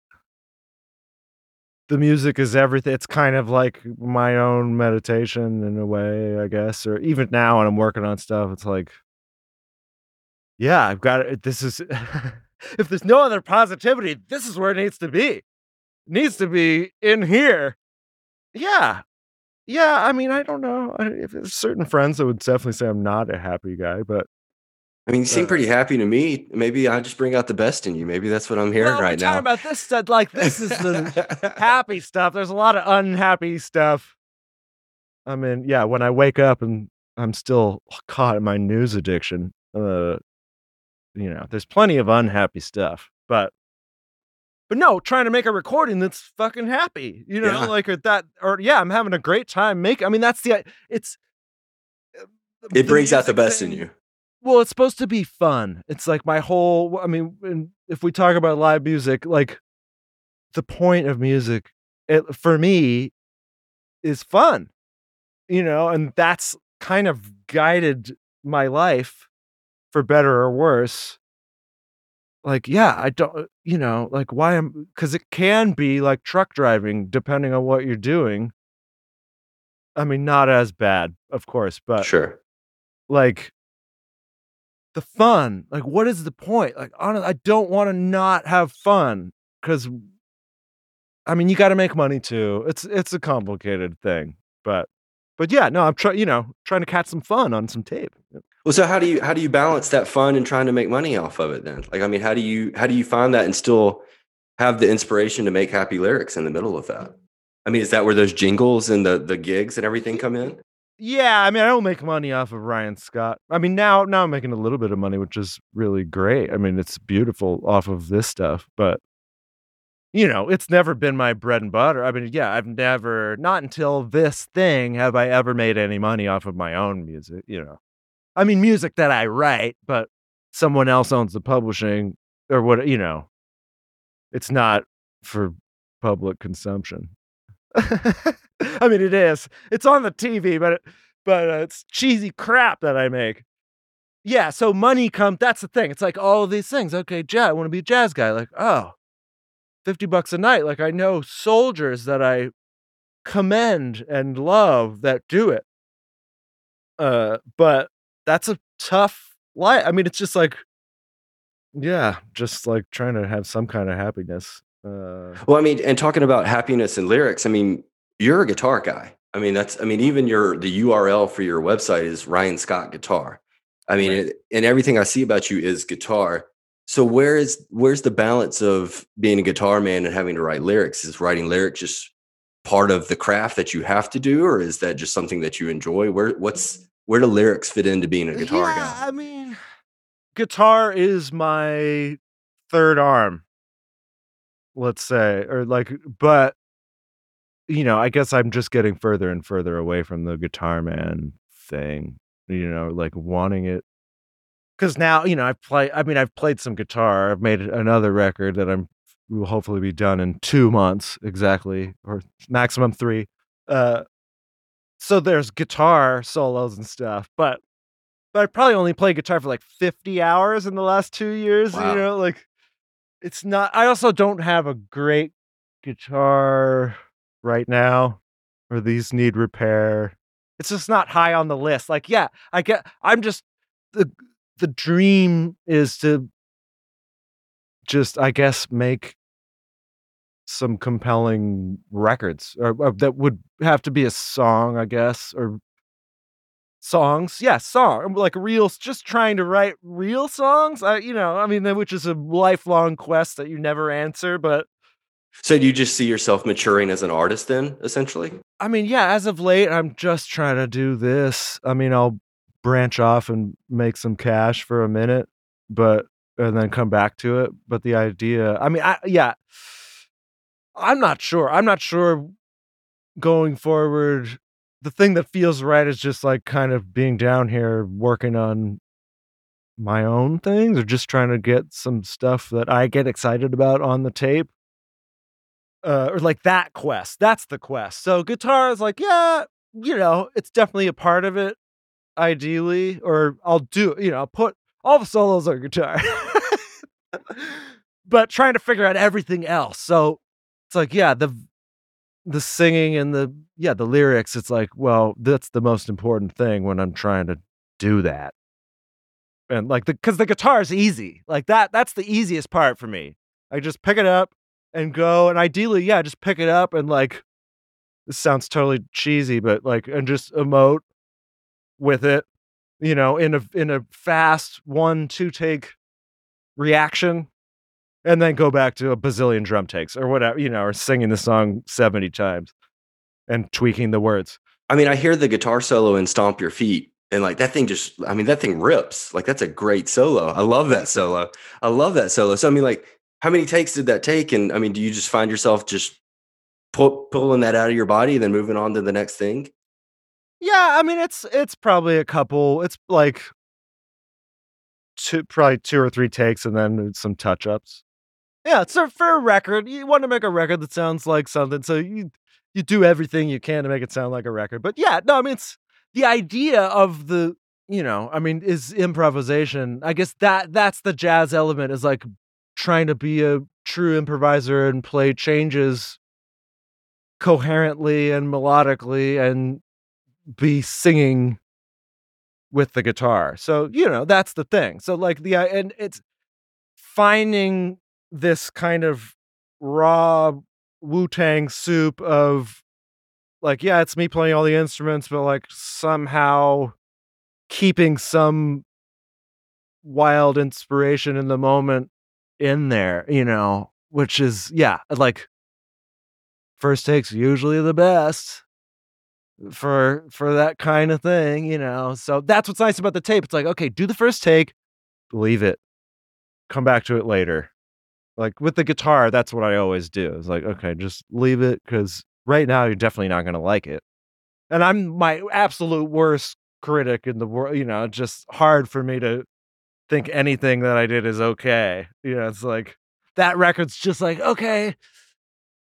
S2: the music is everything. It's kind of like my own meditation in a way, I guess. Or even now when I'm working on stuff, it's like, yeah, I've got it. This is, if there's no other positivity, this is where it needs to be. It needs to be in here. Yeah. Yeah. I mean, I don't know. If there's certain friends that would definitely say I'm not a happy guy, but
S1: I mean, you seem pretty happy to me. Maybe I just bring out the best in you. Maybe that's what I'm hearing
S2: well,
S1: right now.
S2: Talking about this stuff, like this is the happy stuff. There's a lot of unhappy stuff. I mean, yeah, when I wake up and I'm still caught in my news addiction, uh, you know, there's plenty of unhappy stuff. But, but no, trying to make a recording that's fucking happy, you know, yeah. like or that, or yeah, I'm having a great time. Make, I mean, that's the, it's.
S1: Uh, it brings out the best thing, in you
S2: well, it's supposed to be fun. It's like my whole. I mean, if we talk about live music, like the point of music, it, for me, is fun. You know, and that's kind of guided my life, for better or worse. Like, yeah, I don't. Uh, you know, like why am because it can be like truck driving, depending on what you're doing. I mean, not as bad, of course, but
S1: sure.
S2: Like the fun. Like, what is the point? Like, honestly, I don't want to not have fun because, I mean, you got to make money too. It's it's a complicated thing, but but yeah, no, I'm trying. You know, trying to catch some fun on some tape.
S1: Well, so how do you how do you balance that fun and trying to make money off of it then? Like, I mean, how do you how do you find that and still have the inspiration to make happy lyrics in the middle of that? I mean, is that where those jingles and the the gigs and everything come in?
S2: Yeah, I mean, I don't make money off of Ryan Scott. I mean, now now I'm making a little bit of money, which is really great. I mean, it's beautiful off of this stuff, but you know, it's never been my bread and butter. I mean, yeah, I've never, not until this thing have I ever made any money off of my own music, you know. I mean, music that I write, but someone else owns the publishing or what, you know, it's not for public consumption. I mean, it is. It's on the TV, but it, but uh, it's cheesy crap that I make. Yeah, so money comes. That's the thing. It's like all of these things. Okay, jazz. I want to be a jazz guy. Like, oh, 50 bucks a night. Like I know soldiers that I commend and love that do it. Uh, but that's a tough life. I mean, it's just like, yeah, just like trying to have some kind of happiness. Uh,
S1: well, I mean, and talking about happiness and lyrics, I mean, you're a guitar guy. I mean, that's, I mean, even your, the URL for your website is Ryan Scott Guitar. I mean, right. it, and everything I see about you is guitar. So where is where's the balance of being a guitar man and having to write lyrics? Is writing lyrics just part of the craft that you have to do, or is that just something that you enjoy? Where what's where do lyrics fit into being a guitar
S2: yeah,
S1: guy?
S2: I mean, guitar is my third arm, let's say, or like, but you know, I guess I'm just getting further and further away from the guitar man thing. You know, like wanting it because now you know I've played. I mean, I've played some guitar. I've made another record that I'm will hopefully be done in two months exactly, or maximum three. Uh, so there's guitar solos and stuff, but but I probably only played guitar for like 50 hours in the last two years. Wow. You know, like it's not. I also don't have a great guitar right now, or these need repair. It's just not high on the list. Like, yeah, I get. I'm just the the dream is to just i guess make some compelling records or, or, that would have to be a song i guess or songs yeah song um, like real just trying to write real songs i you know i mean which is a lifelong quest that you never answer but
S1: so do you just see yourself maturing as an artist then essentially
S2: i mean yeah as of late i'm just trying to do this i mean i'll branch off and make some cash for a minute, but and then come back to it. But the idea, I mean, I yeah, I'm not sure. I'm not sure going forward. The thing that feels right is just like kind of being down here working on my own things or just trying to get some stuff that I get excited about on the tape. Uh, or like that quest. That's the quest. So guitar is like, yeah, you know, it's definitely a part of it ideally, or I'll do, you know, I'll put all the solos on guitar, but trying to figure out everything else. So it's like, yeah, the the singing and the yeah the lyrics. It's like, well, that's the most important thing when I'm trying to do that. And like the because the guitar is easy, like that. That's the easiest part for me. I just pick it up and go, and ideally, yeah, just pick it up and like. This sounds totally cheesy, but like, and just emote with it, you know, in a in a fast one two take reaction, and then go back to a bazillion drum takes or whatever, you know, or singing the song seventy times and tweaking the words.
S1: I mean, I hear the guitar solo and "Stomp Your Feet," and like that thing just, I mean, that thing rips. Like that's a great solo. I love that solo. I love that solo. So I mean, like, how many takes did that take? And I mean, do you just find yourself just pull, pulling that out of your body, and then moving on to the next thing?
S2: Yeah, I mean it's it's probably a couple. It's like two, probably two or three takes, and then some touch ups. Yeah, so for a record, you want to make a record that sounds like something, so you you do everything you can to make it sound like a record. But yeah, no, I mean it's the idea of the you know, I mean, is improvisation. I guess that that's the jazz element is like trying to be a true improviser and play changes coherently and melodically and be singing with the guitar. So, you know, that's the thing. So like the and it's finding this kind of raw Wu-Tang soup of like yeah, it's me playing all the instruments but like somehow keeping some wild inspiration in the moment in there, you know, which is yeah, like first takes usually the best for for that kind of thing, you know. So that's what's nice about the tape. It's like, okay, do the first take, leave it, come back to it later. Like with the guitar, that's what I always do. It's like, okay, just leave it because right now you're definitely not going to like it. And I'm my absolute worst critic in the world. You know, just hard for me to think anything that I did is okay. You know, it's like that record's just like, okay,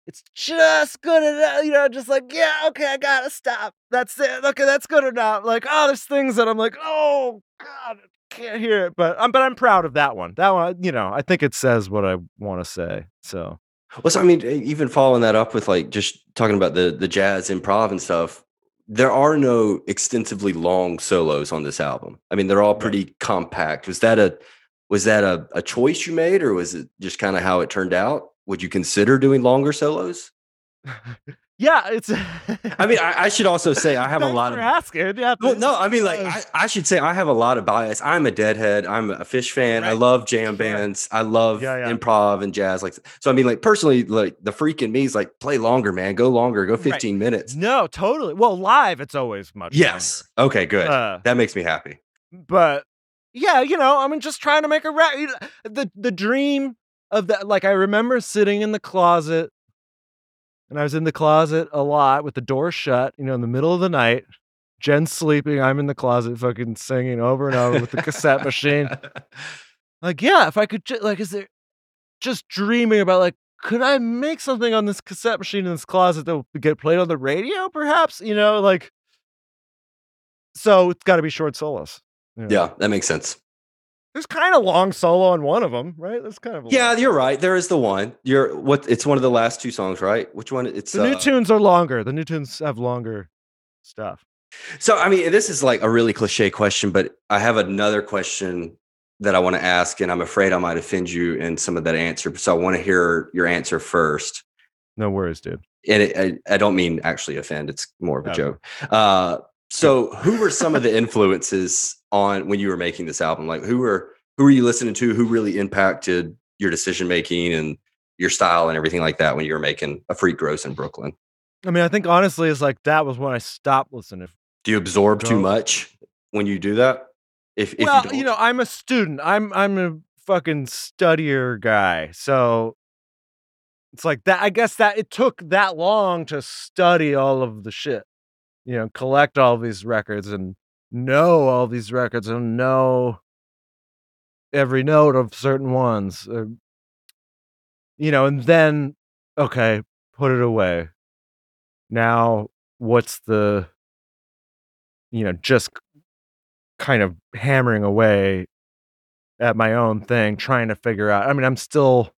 S2: it's just good enough, you know, just like, yeah, okay, I gotta stop. That's it. Okay, that's good enough. Like, oh, there's things that I'm like, oh God, can't hear it. But I'm but I'm proud of that one. That one, you know, I think it says what I want to say. So
S1: well, so I mean, even following that up with like just talking about the the jazz improv and stuff, there are no extensively long solos on this album. I mean, they're all pretty compact. Was that a was that a, a choice you made, or was it just kind of how it turned out? would you consider doing longer solos?
S2: yeah, it's.
S1: I mean, I, I, should also say I have a lot of
S2: asking. Yeah,
S1: well, no, I mean, like I, I, should say I have a lot of bias. I'm a Deadhead. I'm a Phish fan. Right. I love jam bands. I love yeah, yeah. improv and jazz. Like, so I mean, like personally, like the freak in me is like, play longer, man. Go longer. Go 15 right. minutes.
S2: No, totally. Well, live, it's always much.
S1: Yes.
S2: Longer.
S1: Okay. Good. Uh, that makes me happy.
S2: But yeah, you know, I mean, just trying to make a record. The the dream of that. Like I remember sitting in the closet, and I was in the closet a lot with the door shut. You know, in the middle of the night, Jen's sleeping. I'm in the closet, fucking singing over and over with the cassette machine. Like, yeah, if I could, ju- like, is there just dreaming about like, could I make something on this cassette machine in this closet that will get played on the radio? Perhaps, you know, like. So it's got to be short solos.
S1: You know? Yeah, that makes sense.
S2: There's kind of long solo on one of them, right? That's kind of
S1: yeah. You're right. There is the one. You're what? It's one of the last two songs, right? Which one? It's
S2: the new uh, tunes are longer. The new tunes have longer stuff.
S1: So I mean, this is like a really cliche question, but I have another question that I want to ask, and I'm afraid I might offend you in some of that answer. So I want to hear your answer first.
S2: No worries, dude.
S1: And it, I, I, don't mean actually offend. It's more of a joke. Uh, so who were some of the influences on when you were making this album? Like who were who were you listening to? Who really impacted your decision making and your style and everything like that when you were making A Freak Grows in Brooklyn?
S2: I mean, I think honestly, it's like that was when I stopped listening.
S1: Do you absorb too much when you do that? If, if
S2: well,
S1: you,
S2: you know, I'm a student. I'm I'm a fucking studier guy, so it's like that. I guess that it took that long to study all of the shit, you know, collect all these records and know all these records and know every note of certain ones uh, you know and then okay put it away. Now what's the you know just kind of hammering away at my own thing trying to figure out i mean i'm still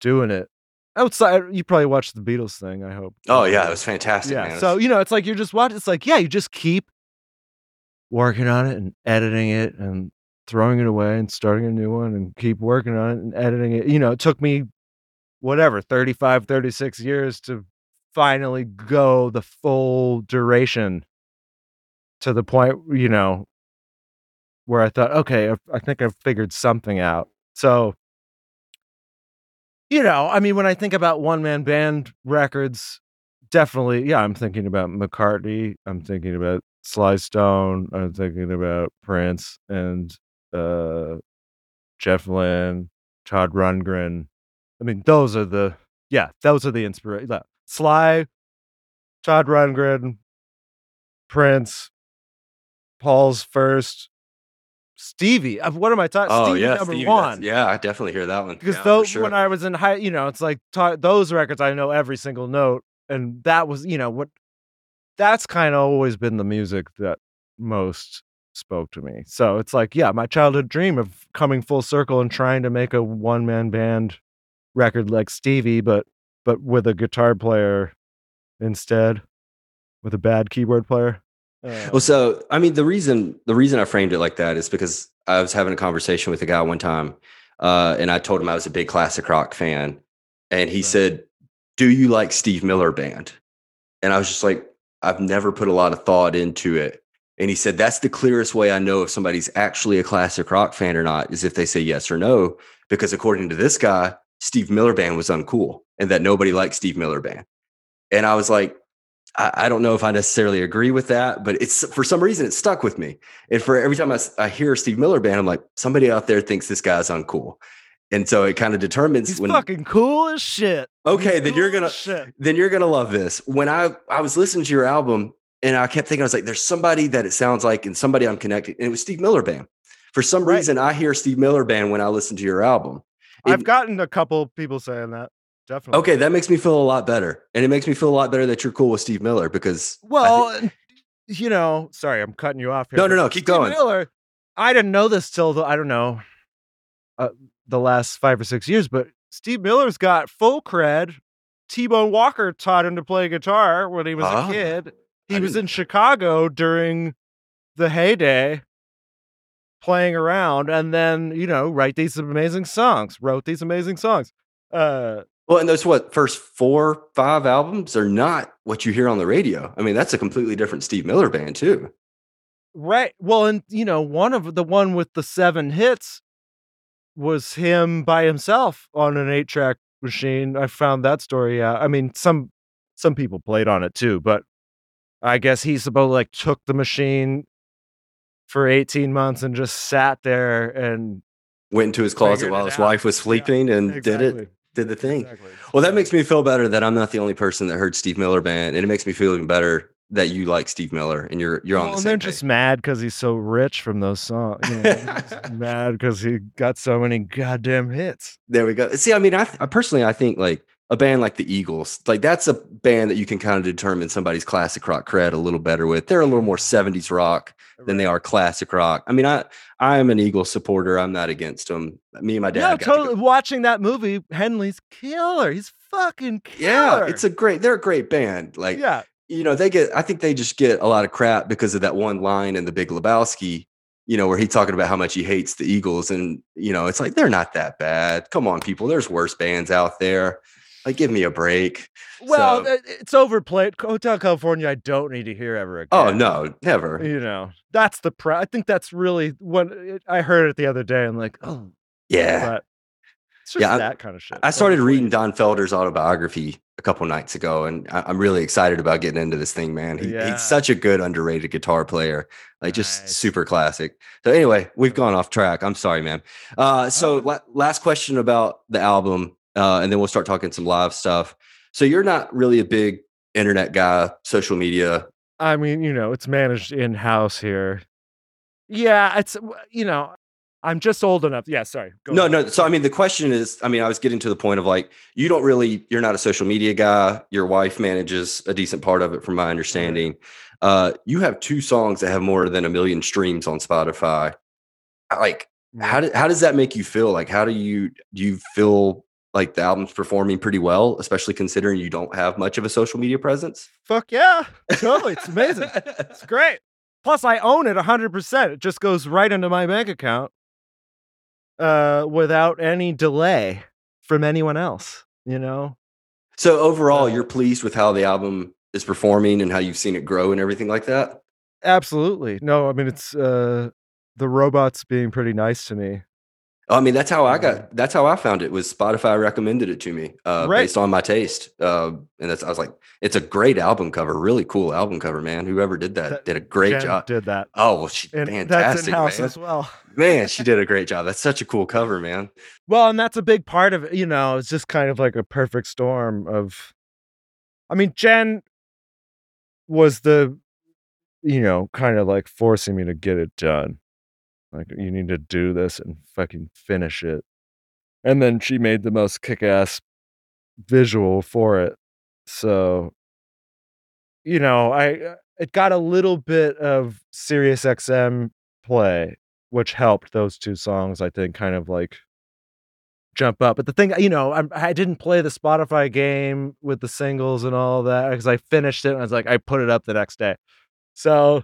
S2: doing it outside you probably watched the beatles thing i hope
S1: oh yeah it was fantastic
S2: yeah
S1: man.
S2: so you know it's like you're just watching it's like yeah you just keep working on it and editing it and throwing it away and starting a new one and keep working on it and editing it. You know, it took me whatever 35 36 years to finally go the full duration to the point you know where i thought okay i, I think i've figured something out so you know i mean when i think about one man band records definitely yeah i'm thinking about mccartney i'm thinking about Sly Stone. I'm thinking about Prince and uh, Jeff Lynne, Todd Rundgren. I mean, those are the yeah, those are the inspiration. Sly, Todd Rundgren, Prince, Paul's first, Stevie. Uh, what am I talking?
S1: Oh
S2: Stevie
S1: yeah,
S2: number
S1: Stevie,
S2: one.
S1: Yeah, I definitely hear that one
S2: because
S1: yeah,
S2: those
S1: sure.
S2: when I was in high, you know, it's like ta- those records I know every single note, and that was you know what that's kind of always been the music that most spoke to me. So it's like, yeah, my childhood dream of coming full circle and trying to make a one man band record like Stevie, but but with a guitar player instead, with a bad keyboard player.
S1: Uh, well, so I mean, the reason the reason I framed it like that is because I was having a conversation with a guy one time, uh, and I told him I was a big classic rock fan, and he right. said, "Do you like Steve Miller Band?" And I was just like, I've never put a lot of thought into it. And he said, that's the clearest way I know if somebody's actually a classic rock fan or not is if they say yes or no. Because according to this guy, Steve Miller Band was uncool and that nobody liked Steve Miller Band. And I was like, I, I, don't know if I necessarily agree with that, but it's for some reason it stuck with me. And for every time I, I hear Steve Miller Band, I'm like, somebody out there thinks this guy's uncool. And so it kind of determines
S2: He's
S1: when
S2: fucking cool as shit.
S1: Okay,
S2: He's
S1: then
S2: cool
S1: you're gonna then you're gonna love this. When I I was listening to your album and I kept thinking, I was like, there's somebody that it sounds like and somebody I'm connected. And it was Steve Miller Band. For some
S2: Right.
S1: reason, I hear Steve Miller Band when I listen to your album.
S2: I've gotten a couple people saying that. Definitely.
S1: Okay, that makes me feel a lot better. And it makes me feel a lot better that you're cool with Steve Miller because
S2: Well, you know, sorry, I'm cutting you off here.
S1: No, no, no, keep
S2: Steve
S1: going.
S2: Miller, I didn't know this till the, I don't know, uh, the last five or six years, but Steve Miller's got full cred. T Bone Walker taught him to play guitar when he was
S1: Ah,
S2: a kid. He
S1: I
S2: was
S1: didn't-
S2: in Chicago during the heyday playing around and then, you know, write these amazing songs, wrote these amazing songs. Uh,
S1: well, and those what first four, five albums are not what you hear on the radio. I mean, that's a completely different Steve Miller band too.
S2: Right. Well, and you know, one of the one with the seven hits was him by himself on an eight track machine. I found that story out. I mean, some some people played on it too, but I guess he supposed like took the machine for 18 months and just sat there and
S1: Went into his closet while his
S2: out.
S1: wife was
S2: Yeah,
S1: sleeping and did it,
S2: Exactly,
S1: did the thing.
S2: exactly.
S1: Well, that makes me feel better that I'm not the only person that heard Steve Miller band, and it makes me feel even better that you like Steve Miller and you're you're on the
S2: and
S1: same
S2: they're
S1: page.
S2: just mad because he's so rich from those songs. You know, mad because he got so many goddamn hits.
S1: There we go. See, I mean, I, I personally, I think like a band like the Eagles, like that's a band that you can kind of determine somebody's classic rock cred a little better with. They're a little more 70s rock than they are classic rock. I mean, I I am an Eagles supporter. I'm not against them. Me and my dad.
S2: No,
S1: got to
S2: totally. Watching that movie, Henley's killer. He's fucking killer.
S1: Yeah, it's a great. They're a great band. Like
S2: yeah.
S1: you know, they get. I think they just get a lot of crap because of that one line in The Big Lebowski. You know, where he's talking about how much he hates the Eagles, and you know, it's like they're not that bad. Come on, people. There's worse bands out there. Like, give me a break.
S2: Well,
S1: So-
S2: uh, it's overplayed. Hotel California, I don't need to hear ever oh, again.
S1: Oh no, never.
S2: You know, that's the pre. I think that's really what uh, I heard it the other day. and like, oh,
S1: Yeah.
S2: but it's just
S1: Yeah,
S2: that kind of shit.
S1: I started
S2: Overplayed.
S1: reading Don Felder's autobiography a couple nights ago, and I, I'm really excited about getting into this thing, man. He,
S2: Yeah.
S1: He's such a good underrated guitar player, like just
S2: Nice.
S1: super classic. So anyway, we've gone off track. I'm sorry, man. Uh, so
S2: Oh.
S1: la- last question about the album, uh, and then we'll start talking some live stuff. So you're not really a big internet guy, social media.
S2: I mean, you know, it's managed in house here. Yeah, it's you know, I'm just old enough. Yeah, sorry. Go
S1: No,
S2: on.
S1: no. So I mean, the question is, I mean, I was getting to the point of like, you don't really, you're not a social media guy. Your wife manages a decent part of it, from my understanding. Uh, you have two songs that have more than a million streams on Spotify. Like, how do, how does that make you feel? Like, how do you do you feel like the album's performing pretty well, especially considering you don't have much of a social media presence?
S2: Fuck yeah, totally. It's amazing. It's great. Plus, I own it 100%. It just goes right into my bank account uh, without any delay from anyone else, you know?
S1: so overall,
S2: Uh,
S1: you're pleased with how the album is performing and how you've seen it grow and everything like that.
S2: Absolutely. No, I mean, it's uh, the robots being pretty nice to me.
S1: I mean, that's how I got. That's how I found it. Was Spotify recommended it to me uh,
S2: Right.
S1: based on my taste, uh, and that's I was like, it's a great album cover, really cool album cover, man. Whoever did that,
S2: That-
S1: did a great
S2: Jen
S1: job.
S2: Did that.
S1: Oh, well, she
S2: And that's
S1: fantastic,
S2: house
S1: man.
S2: as well.
S1: man. She did a great job. That's such a cool cover, man.
S2: Well, and that's a big part of it. You know, it's just kind of like a perfect storm of. I mean, Jen was the, you know, kind of like forcing me to get it done. Like, you need to do this and fucking finish it. And then she made the most kick ass visual for it. So, you know, I, uh, it got a little bit of Sirius XM play, which helped those two songs, I think, kind of like jump up. But the thing, you know, I'm, I didn't play the Spotify game with the singles and all that because I finished it and I was like, I put it up the next day. So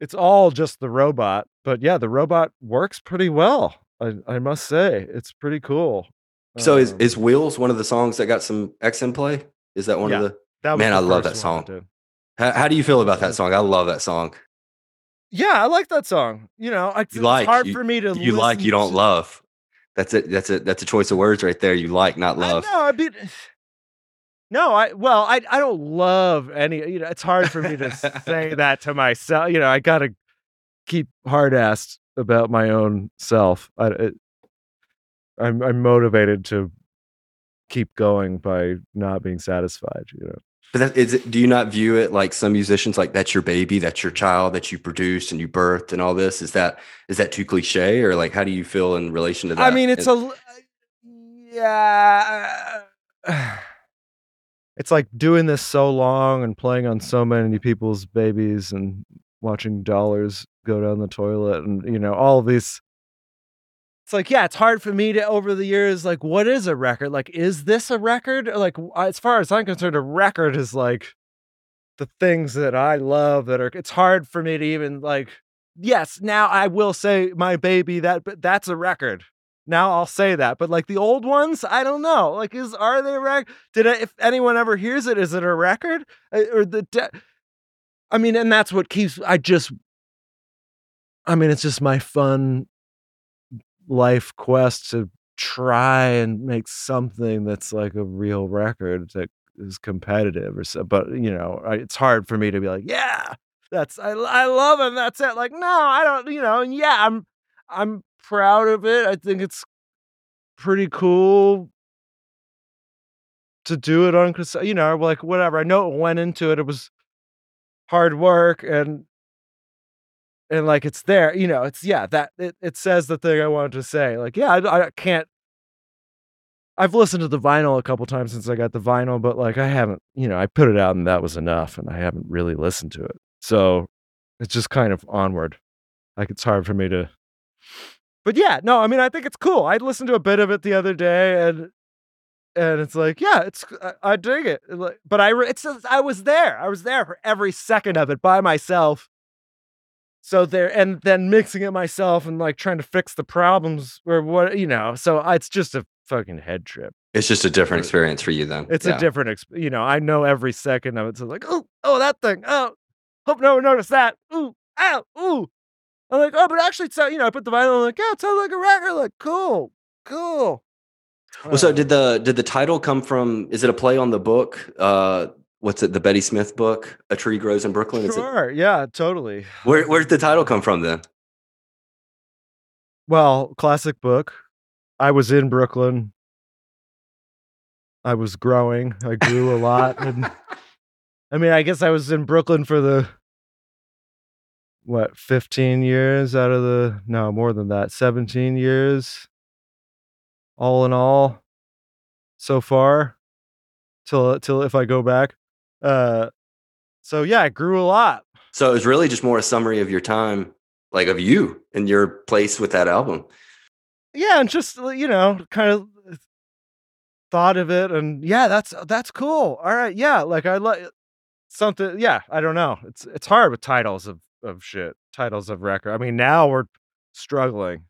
S2: it's all just the robot. But yeah, the robot works pretty well. I, I must say, it's pretty cool.
S1: So is
S2: Um,
S1: is Wheels one of the songs that got some XM play? Is that one
S2: Yeah.
S1: of the?
S2: that
S1: man,
S2: the
S1: I love that song. How, how do you feel about that song? I love that song.
S2: Yeah, I like that song. You know, I, it's
S1: like,
S2: hard
S1: you-
S2: for me to
S1: You like, you don't
S2: to-
S1: love. That's it. That's it. That's a choice of words right there. You like, not love.
S2: No. I mean, No, I well, I I don't love any. You know, it's hard for me to say that to myself. You know, I gotta keep hard assed about my own self. I, it, I'm I'm motivated to keep going by not being satisfied. You know.
S1: But that, is it, do you not view it like some musicians like that's your baby, that's your child that you produced and you birthed and all this? Is that is that too cliche or like how do you feel in relation to that?
S2: I mean, it's and, a yeah. It's like doing this so long and playing on so many people's babies and watching dollars go down the toilet and you know all these it's like yeah it's hard for me to over the years like what is a record? Like is this a record? Like as far as i'm concerned a record is like the things that i love that are it's hard for me to even like yes now i will say my baby that but that's a record. Now i'll say that but like the old ones? I don't know. Like is are they a rec did I, if anyone ever hears it is it a record? Or the de- i mean and that's what keeps i just i mean it's just my fun life quest to try and make something that's like a real record that is competitive or so but you know it's hard for me to be like yeah that's I, I love it that's it. Like no i don't you know and yeah i'm i'm proud of it i think it's pretty cool to do it on you know like whatever i know it went into it it was hard work and and like it's there you know it's yeah that it, it says the thing i wanted to say like yeah I, I can't i've listened to the vinyl a couple times since i got the vinyl but like i haven't you know i put it out and that was enough and i haven't really listened to it. So it's just kind of onward. Like it's hard for me to but yeah no i mean i think it's cool. I listened to a bit of it the other day and and it's like yeah it's i, I dig it. But i it's i was there i was there for every second of it by myself. So there and then mixing it myself and like trying to fix the problems or what you know so uh, it's just a fucking head trip.
S1: It's just a different experience for you then
S2: it's yeah. a different exp- you know i know every second of it so like oh oh that thing oh hope no one noticed that ooh ow ooh. I'm like oh but actually so you know i put the vinyl I'm like yeah it sounds like a record like cool cool
S1: well, so did the did the title come from? Is it a play on the book? Uh, what's it? The Betty Smith book, A Tree Grows in Brooklyn.
S2: Sure. Yeah. Totally.
S1: Where Where did the title come from then?
S2: Well, classic book. I was in Brooklyn. I was growing. I grew a lot, and I mean, I guess I was in Brooklyn for the what 15 years out of the no more than that 17 years all in all so far till till if i go back uh, so yeah, I grew a lot.
S1: So it was really just more a summary of your time, like of you and your place with that album.
S2: Yeah, and just you know, kind of thought of it, and yeah, that's that's cool. All right, yeah, like I like something. Yeah, I don't know. It's it's hard with titles of of shit, titles of record. I mean, now we're struggling.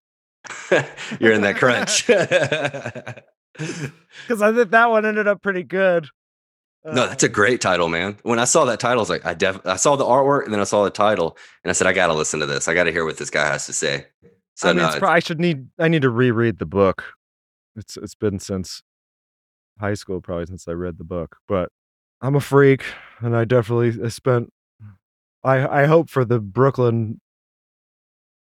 S1: You're in that crunch.
S2: Because I think that one ended up pretty good
S1: no, that's a um, great title, man. When I saw that title, I was like, I def I saw the artwork and then I saw the title and I said, I got to listen to this. I got to hear what this guy has to say.
S2: So I, mean, no, I should need I need to reread the book. It's it's been since high school, probably since I read the book. But I'm a freak, and I definitely spent. I I hope for the Brooklyn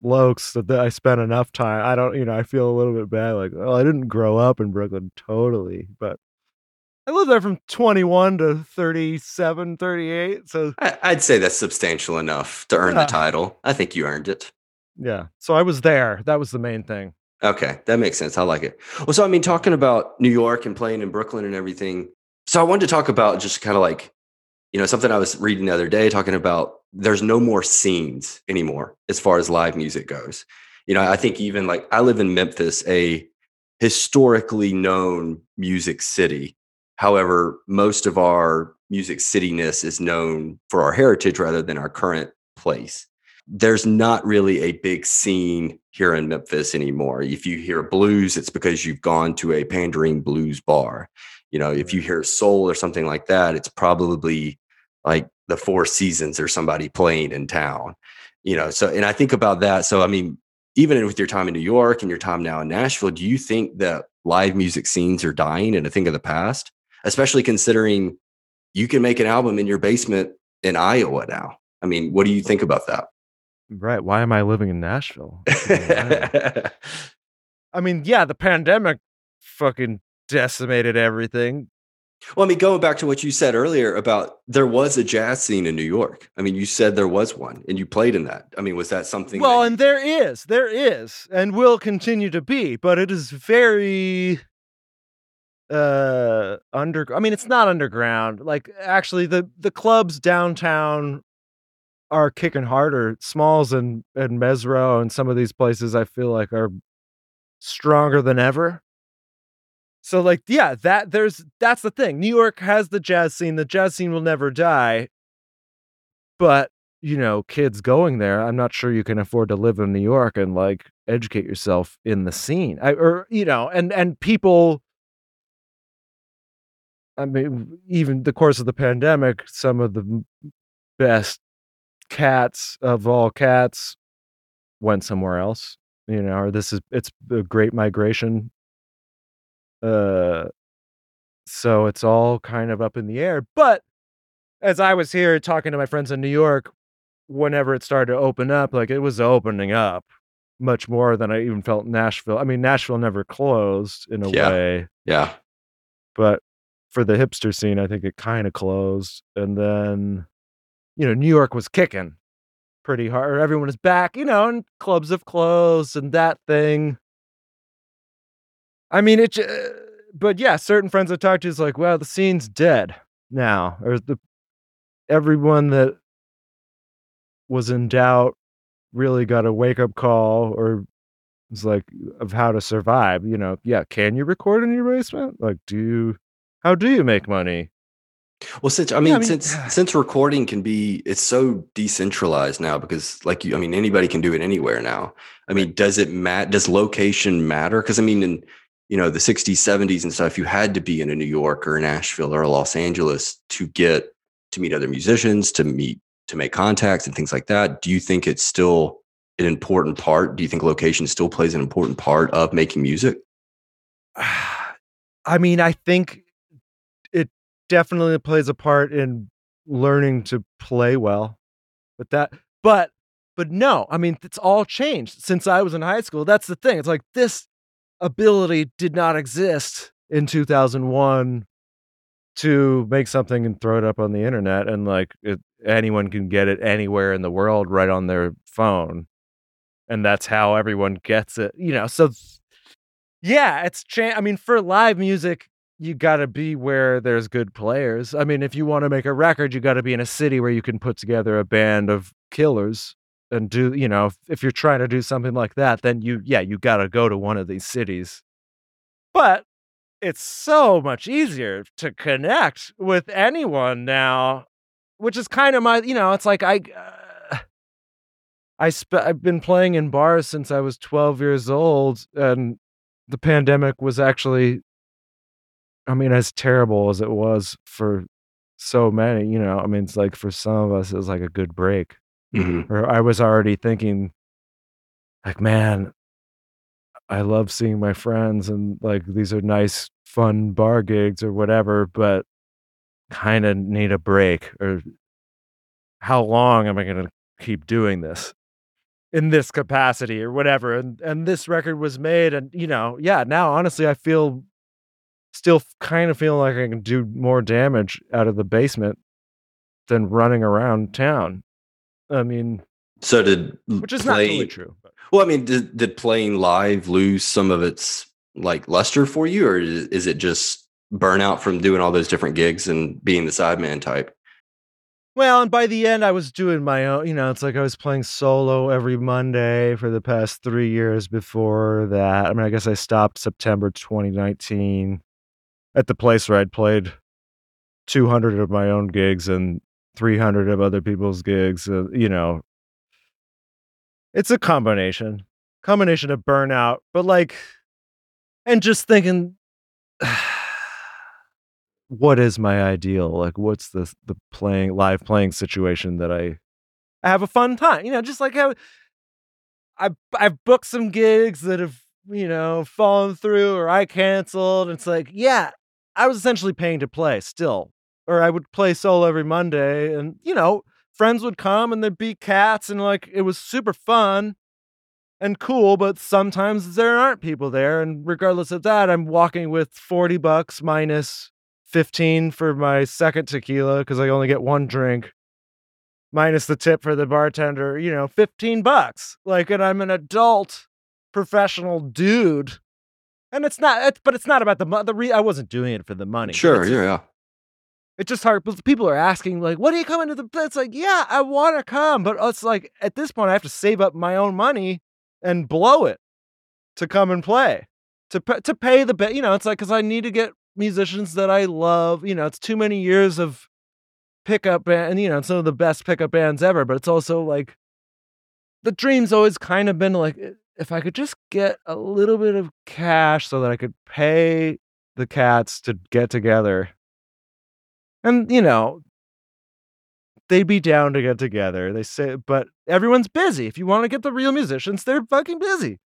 S2: Lokes that I spent enough time. I don't, you know, I feel a little bit bad, like, oh, I didn't grow up in Brooklyn totally, but I lived there from 21 to 37, 38. So
S1: I'd say that's substantial enough to earn yeah. the title. I think you earned it.
S2: Yeah. So I was there. That was the main thing.
S1: Okay. That makes sense. I like it. Well, so I mean, talking about New York and playing in Brooklyn and everything. So I wanted to talk about just kind of like, you know, something I was reading the other day talking about there's no more scenes anymore as far as live music goes. You know, I think even like I live in Memphis, a historically known music city However, most of our music cityness is known for our heritage rather than our current place. There's not really a big scene here in Memphis anymore. If you hear blues, it's because you've gone to a pandering blues bar. You know, if you hear soul or something like that, it's probably like the Four Seasons or somebody playing in town. You know, so and I think about that. So I mean, even with your time in New York and your time now in Nashville, do you think that live music scenes are dying and a thing of the past? especially considering you can make an album in your basement in Iowa now. I mean, what do you think about that?
S2: Right. Why am I living in Nashville? I mean, yeah, the pandemic fucking decimated everything.
S1: Well, I mean, going back to what you said earlier about there was a jazz scene in New York. I mean, you said there was one and you played in that. I mean, was that something?
S2: Well,
S1: that
S2: and there is, there is, and will continue to be, but it is very uh under I mean, it's not underground. Like actually the the clubs downtown are kicking harder. Smalls and and Mezzrow and some of these places I feel like are stronger than ever. So like yeah, that there's that's the thing. New York has the jazz scene. The jazz scene will never die. But, you know, kids going there, I'm not sure you can afford to live in New York and like educate yourself in the scene. I, or you know, and and people I mean, even the course of the pandemic, some of the best cats of all cats went somewhere else, you know, or this is it's a great migration. Uh so it's all kind of up in the air. But as I was here talking to my friends in New York, whenever it started to open up, like it was opening up much more than I even felt Nashville. I mean, Nashville never closed in a
S1: Yeah.
S2: way,
S1: Yeah.
S2: but for the hipster scene, I think it kind of closed. And then, you know, New York was kicking pretty hard. Everyone is back, you know, and clubs have closed and that thing. I mean, it, j- but yeah, certain friends I talked to is like, well, the scene's dead now, or the everyone that was in doubt really got a wake up call, or was like of how to survive. You know, yeah, can you record in your basement? Like, do you? How do you make money?
S1: Well, since I mean,
S2: I mean-
S1: since since recording can be, it's so decentralized now because, like you, I mean, anybody can do it anywhere now. I mean, does it mat? Does location matter? Because I mean, in you know the '60s, '70s, and stuff, you had to be in a New York or Nashville or a Los Angeles to get to meet other musicians, to meet to make contacts and things like that. Do you think it's still an important part? Do you think location still plays an important part of making music?
S2: I mean, I think it definitely plays a part in learning to play well. But that, but, but no, I mean, it's all changed since I was in high school. That's the thing. It's like this ability did not exist in 2001 to make something and throw it up on the internet and like it, anyone can get it anywhere in the world right on their phone. And that's how everyone gets it you know so yeah it's cha- i mean for live music you got to be where there's good players. I mean if you want to make a record you got to be in a city where you can put together a band of killers and do you know if, if you're trying to do something like that then you yeah you got to go to one of these cities. But it's so much easier to connect with anyone now which is kind of my you know it's like i uh, i sp- i've been playing in bars since i was 12 years old and the pandemic was actually i mean as terrible as it was for so many you know i mean it's like for some of us it was like a good break
S1: Mhm.
S2: or I was already thinking, like, man, I love seeing my friends and like these are nice, fun bar gigs or whatever, but kind of need a break. Or how long am I going to keep doing this in this capacity or whatever? And and this record was made, and you know, yeah. Now, honestly, I feel still kind of feel like I can do more damage out of the basement than running around town. I mean,
S1: So did
S2: which is not
S1: play,
S2: totally true. But.
S1: Well, I mean, did, did playing live lose some of its like luster for you, or is, is it just burnout from doing all those different gigs and being the sideman type?
S2: Well, and by the end, I was doing my own. You know, it's like I was playing solo every Monday for the past three years before that. I mean, I guess I stopped September 2019 at the place where I'd played 200 of my own gigs and 300 of other people's gigs. Uh, you know, it's a combination, combination of burnout, but like, and just thinking, what is my ideal? Like, what's the the playing live playing situation that I, I have a fun time? You know, just like how I I've booked some gigs that have you know fallen through or I canceled. It's like, yeah, I was essentially paying to play still, or I would play solo every Monday, and you know, friends would come and there'd be cats, and like it was super fun and cool. But sometimes there aren't people there, and regardless of that, I'm walking with forty bucks minus fifteen for my second tequila because I only get one drink minus the tip for the bartender, you know, 15 bucks. Like, and I'm an adult professional dude. And it's not, it's, but it's not about the money. The re- I wasn't doing it for the money.
S1: Sure, yeah, yeah.
S2: It's just hard. People are asking, like, what are you coming to the? It's like, yeah, I want to come, but it's like at this point, I have to save up my own money and blow it to come and play, to to pay the, you know, it's like because I need to get musicians that I love. You know, it's too many years of pickup band, and you know, some of the best pickup bands ever. But it's also like the dream's always kind of been like if I could just get a little bit of cash so that I could pay the cats to get together. And you know, they'd be down to get together. They say, but everyone's busy. If you want to get the real musicians, they're fucking busy.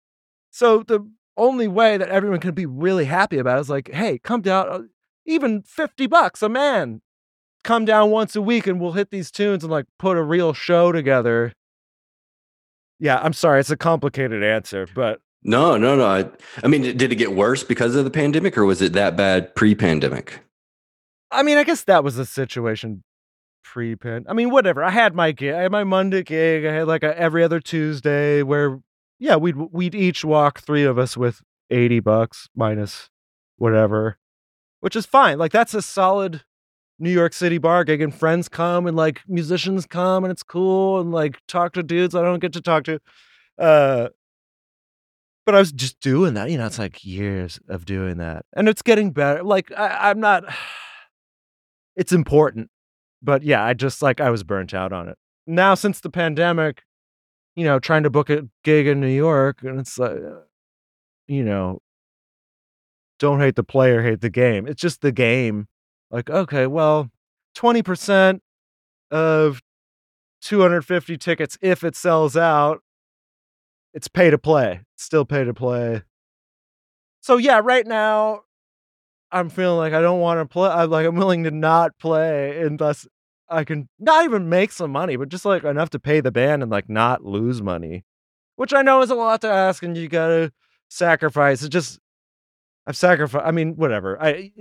S2: So the only way that everyone can be really happy about is like, hey, come down, uh, even 50 bucks a man come down once a week and we'll hit these tunes and like put a real show together. Yeah, I'm sorry, it's a complicated answer, but
S1: no, no, no. I, I mean, did it get worse because of the pandemic, or was it that bad pre-pandemic?
S2: I mean, I guess that was the situation pre-pan. I mean, whatever. I had my gig, I had my Monday gig. I had like a every other Tuesday where, yeah, we'd we'd each walk three of us with eighty bucks minus whatever, which is fine. Like that's a solid New York City bar gig and friends come and like musicians come and it's cool and like talk to dudes I don't get to talk to. Uh but I was just doing that, you know, it's like years of doing that. And it's getting better. Like I, I'm not it's important. But yeah, I just like I was burnt out on it. Now since the pandemic, you know, trying to book a gig in New York and it's like you know, don't hate the player, hate the game. It's just the game like, okay, well, 20% of 250 tickets, if it sells out, it's pay to play. it's still pay to play. So yeah, right now I'm feeling like I don't want to play. I'm like I'm willing to not play unless I can not even make some money, but just like enough to pay the band and like not lose money, which I know is a lot to ask, and you gotta sacrifice. It's just I've sacrificed. I mean, whatever. I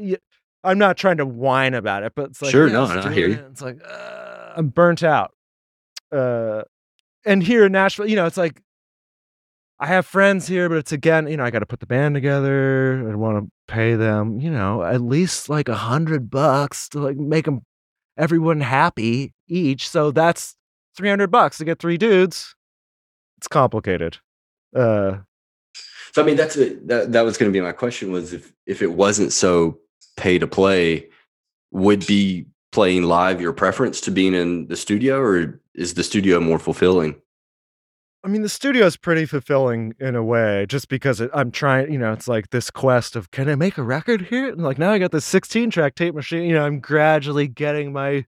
S2: I'm not trying to whine about it, but it's like
S1: sure, no, no, I hear you.
S2: It's like uh, I'm burnt out. Uh, and here in Nashville, you know, it's like I have friends here, but it's again, you know, I got to put the band together. I want to pay them, you know, at least like a hundred bucks to like make them everyone happy each. So that's three hundred bucks to get three dudes. It's complicated. Uh,
S1: so I mean, that's a, that. That was going to be my question. Was if if it wasn't so pay to play, would be playing live your preference to being in the studio, or is the studio more fulfilling?
S2: I mean, the studio is pretty fulfilling in a way, just because it, I'm trying, you know, it's like this quest of can I make a record here? And like now I got this 16 track tape machine, you know, I'm gradually getting my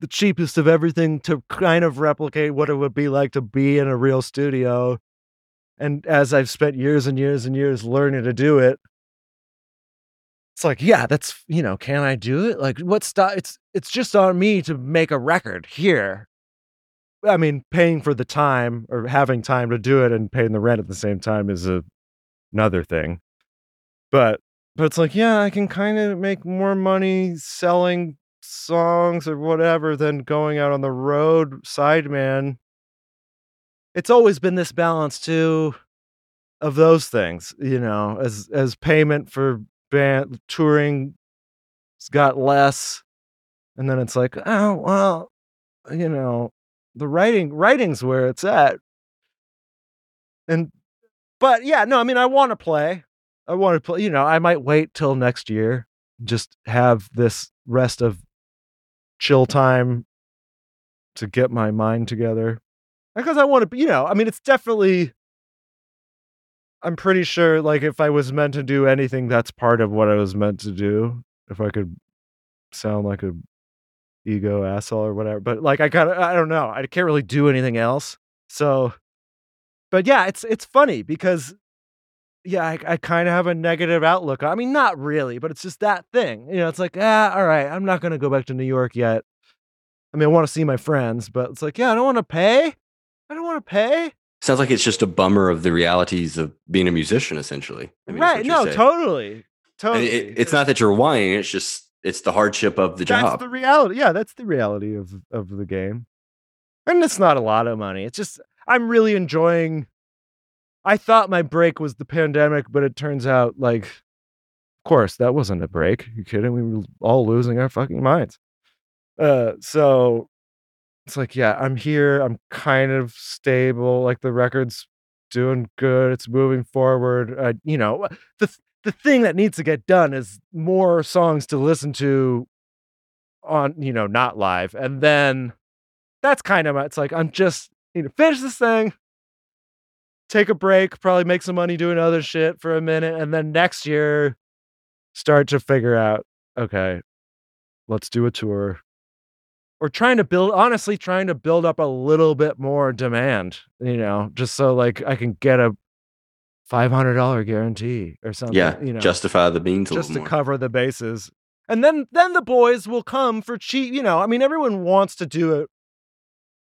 S2: the cheapest of everything to kind of replicate what it would be like to be in a real studio. And as I've spent years and years and years learning to do it, it's like yeah that's you know can i do it like what's it's it's just on me to make a record here i mean paying for the time or having time to do it and paying the rent at the same time is a, another thing. But but it's like yeah i can kind of make more money selling songs or whatever than going out on the road sideman it's always been this balance too of those things you know as as payment for band touring has got less and then it's like oh well you know the writing writing's where it's at and but yeah no i mean i want to play i want to play you know i might wait till next year just have this rest of chill time to get my mind together because i want to you know i mean it's definitely I'm pretty sure like if I was meant to do anything, that's part of what I was meant to do. If I could sound like a ego asshole or whatever. But like I got I don't know. I can't really do anything else. So but yeah, it's it's funny because yeah, I, I kind of have a negative outlook. I mean, not really, but it's just that thing. You know, it's like, ah, all right, I'm not gonna go back to New York yet. I mean, I want to see my friends, but it's like, yeah, I don't want to pay. I don't want to pay.
S1: Sounds like it's just a bummer of the realities of being a musician, essentially. I mean,
S2: right? No,
S1: saying.
S2: totally, totally.
S1: it- it's not that you're whining; it's just it's the hardship of the
S2: that's
S1: job.
S2: That's the reality. Yeah, that's the reality of of the game. And it's not a lot of money. It's just I'm really enjoying. I thought my break was the pandemic, but it turns out like, of course, that wasn't a break. you kidding? We were all losing our fucking minds. Uh, so it's like, yeah, I'm here. I'm kind of stable. Like the record's doing good. It's moving forward. Uh, you know, the the thing that needs to get done is more songs to listen to on, you know, not live. And then that's kind of it's like I'm just you know finish this thing, take a break, probably make some money doing other shit for a minute, and then next year start to figure out, okay, let's do a tour. Or trying to build honestly trying to build up a little bit more demand, you know, just so like I can get a five hundred dollar guarantee or something.
S1: yeah,
S2: you know
S1: justify the beans
S2: just to
S1: more.
S2: cover the bases. And then then the boys will come for cheap, you know. I mean everyone wants to do it.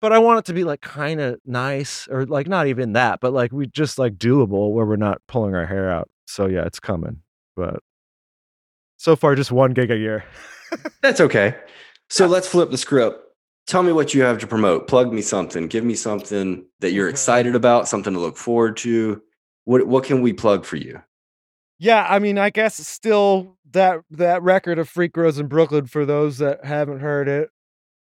S2: But I want it to be like kind of nice or like not even that, but like we just like doable where we're not pulling our hair out. So yeah, it's coming. But so far just one gig a year.
S1: That's okay. So let's flip the script. Tell me what you have to promote. Plug me something. Give me something that you're
S2: Okay.
S1: excited about, something to look forward to. What what can we plug for you?
S2: Yeah, I mean, I guess still that that record of Freak Grows in Brooklyn for those that haven't heard it.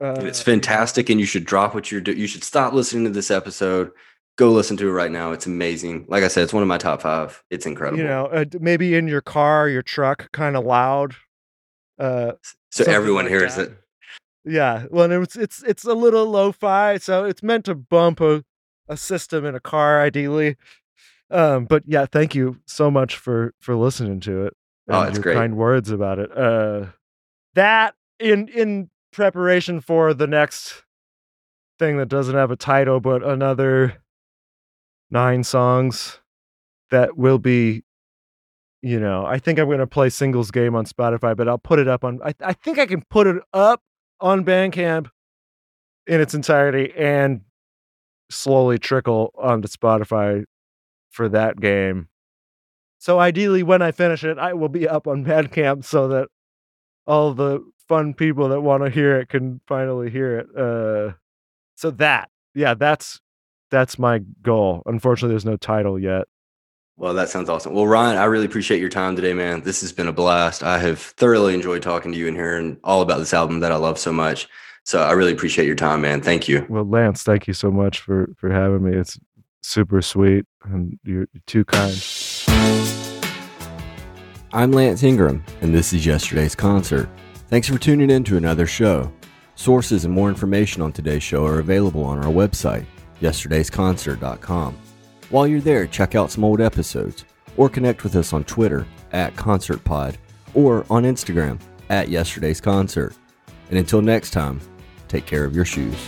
S2: Uh,
S1: it's fantastic, and you should drop what you're doing. You should stop listening to this episode. Go listen to it right now. It's amazing. Like I said, it's one of my top five. It's incredible.
S2: You know, uh, maybe in your car, your truck, kind of loud. Uh,
S1: so everyone
S2: like
S1: hears
S2: that.
S1: it.
S2: Yeah, well, and it's it's it's a little lo-fi, so it's meant to bump a, a system in a car, ideally. Um, but yeah, thank you so much for for listening to it.
S1: Oh, it's
S2: your
S1: great.
S2: Kind words about it. Uh, that in in preparation for the next thing that doesn't have a title, but another nine songs that will be you know, I think I'm going to play singles game on Spotify, but I'll put it up on. I, I think I can put it up on Bandcamp in its entirety and slowly trickle onto Spotify for that game. So ideally, when I finish it, I will be up on Bandcamp so that all the fun people that want to hear it can finally hear it. Uh, so that, yeah, that's that's my goal. Unfortunately, there's no title yet.
S1: Well, that sounds awesome. Well, Ryan, I really appreciate your time today, man. This has been a blast. I have thoroughly enjoyed talking to you and hearing all about this album that I love so much. So I really appreciate your time, man. Thank you.
S2: Well, Lance, thank you so much for for having me. It's super sweet, and you're too kind.
S1: I'm Lance Ingram, and this is yesterday's concert. Thanks for tuning in to another show. Sources and more information on today's show are available on our website, yesterdaysconcert.com. While you're there, check out some old episodes or connect with us on Twitter at ConcertPod or on Instagram at Yesterday's Concert. And until next time, take care of your shoes.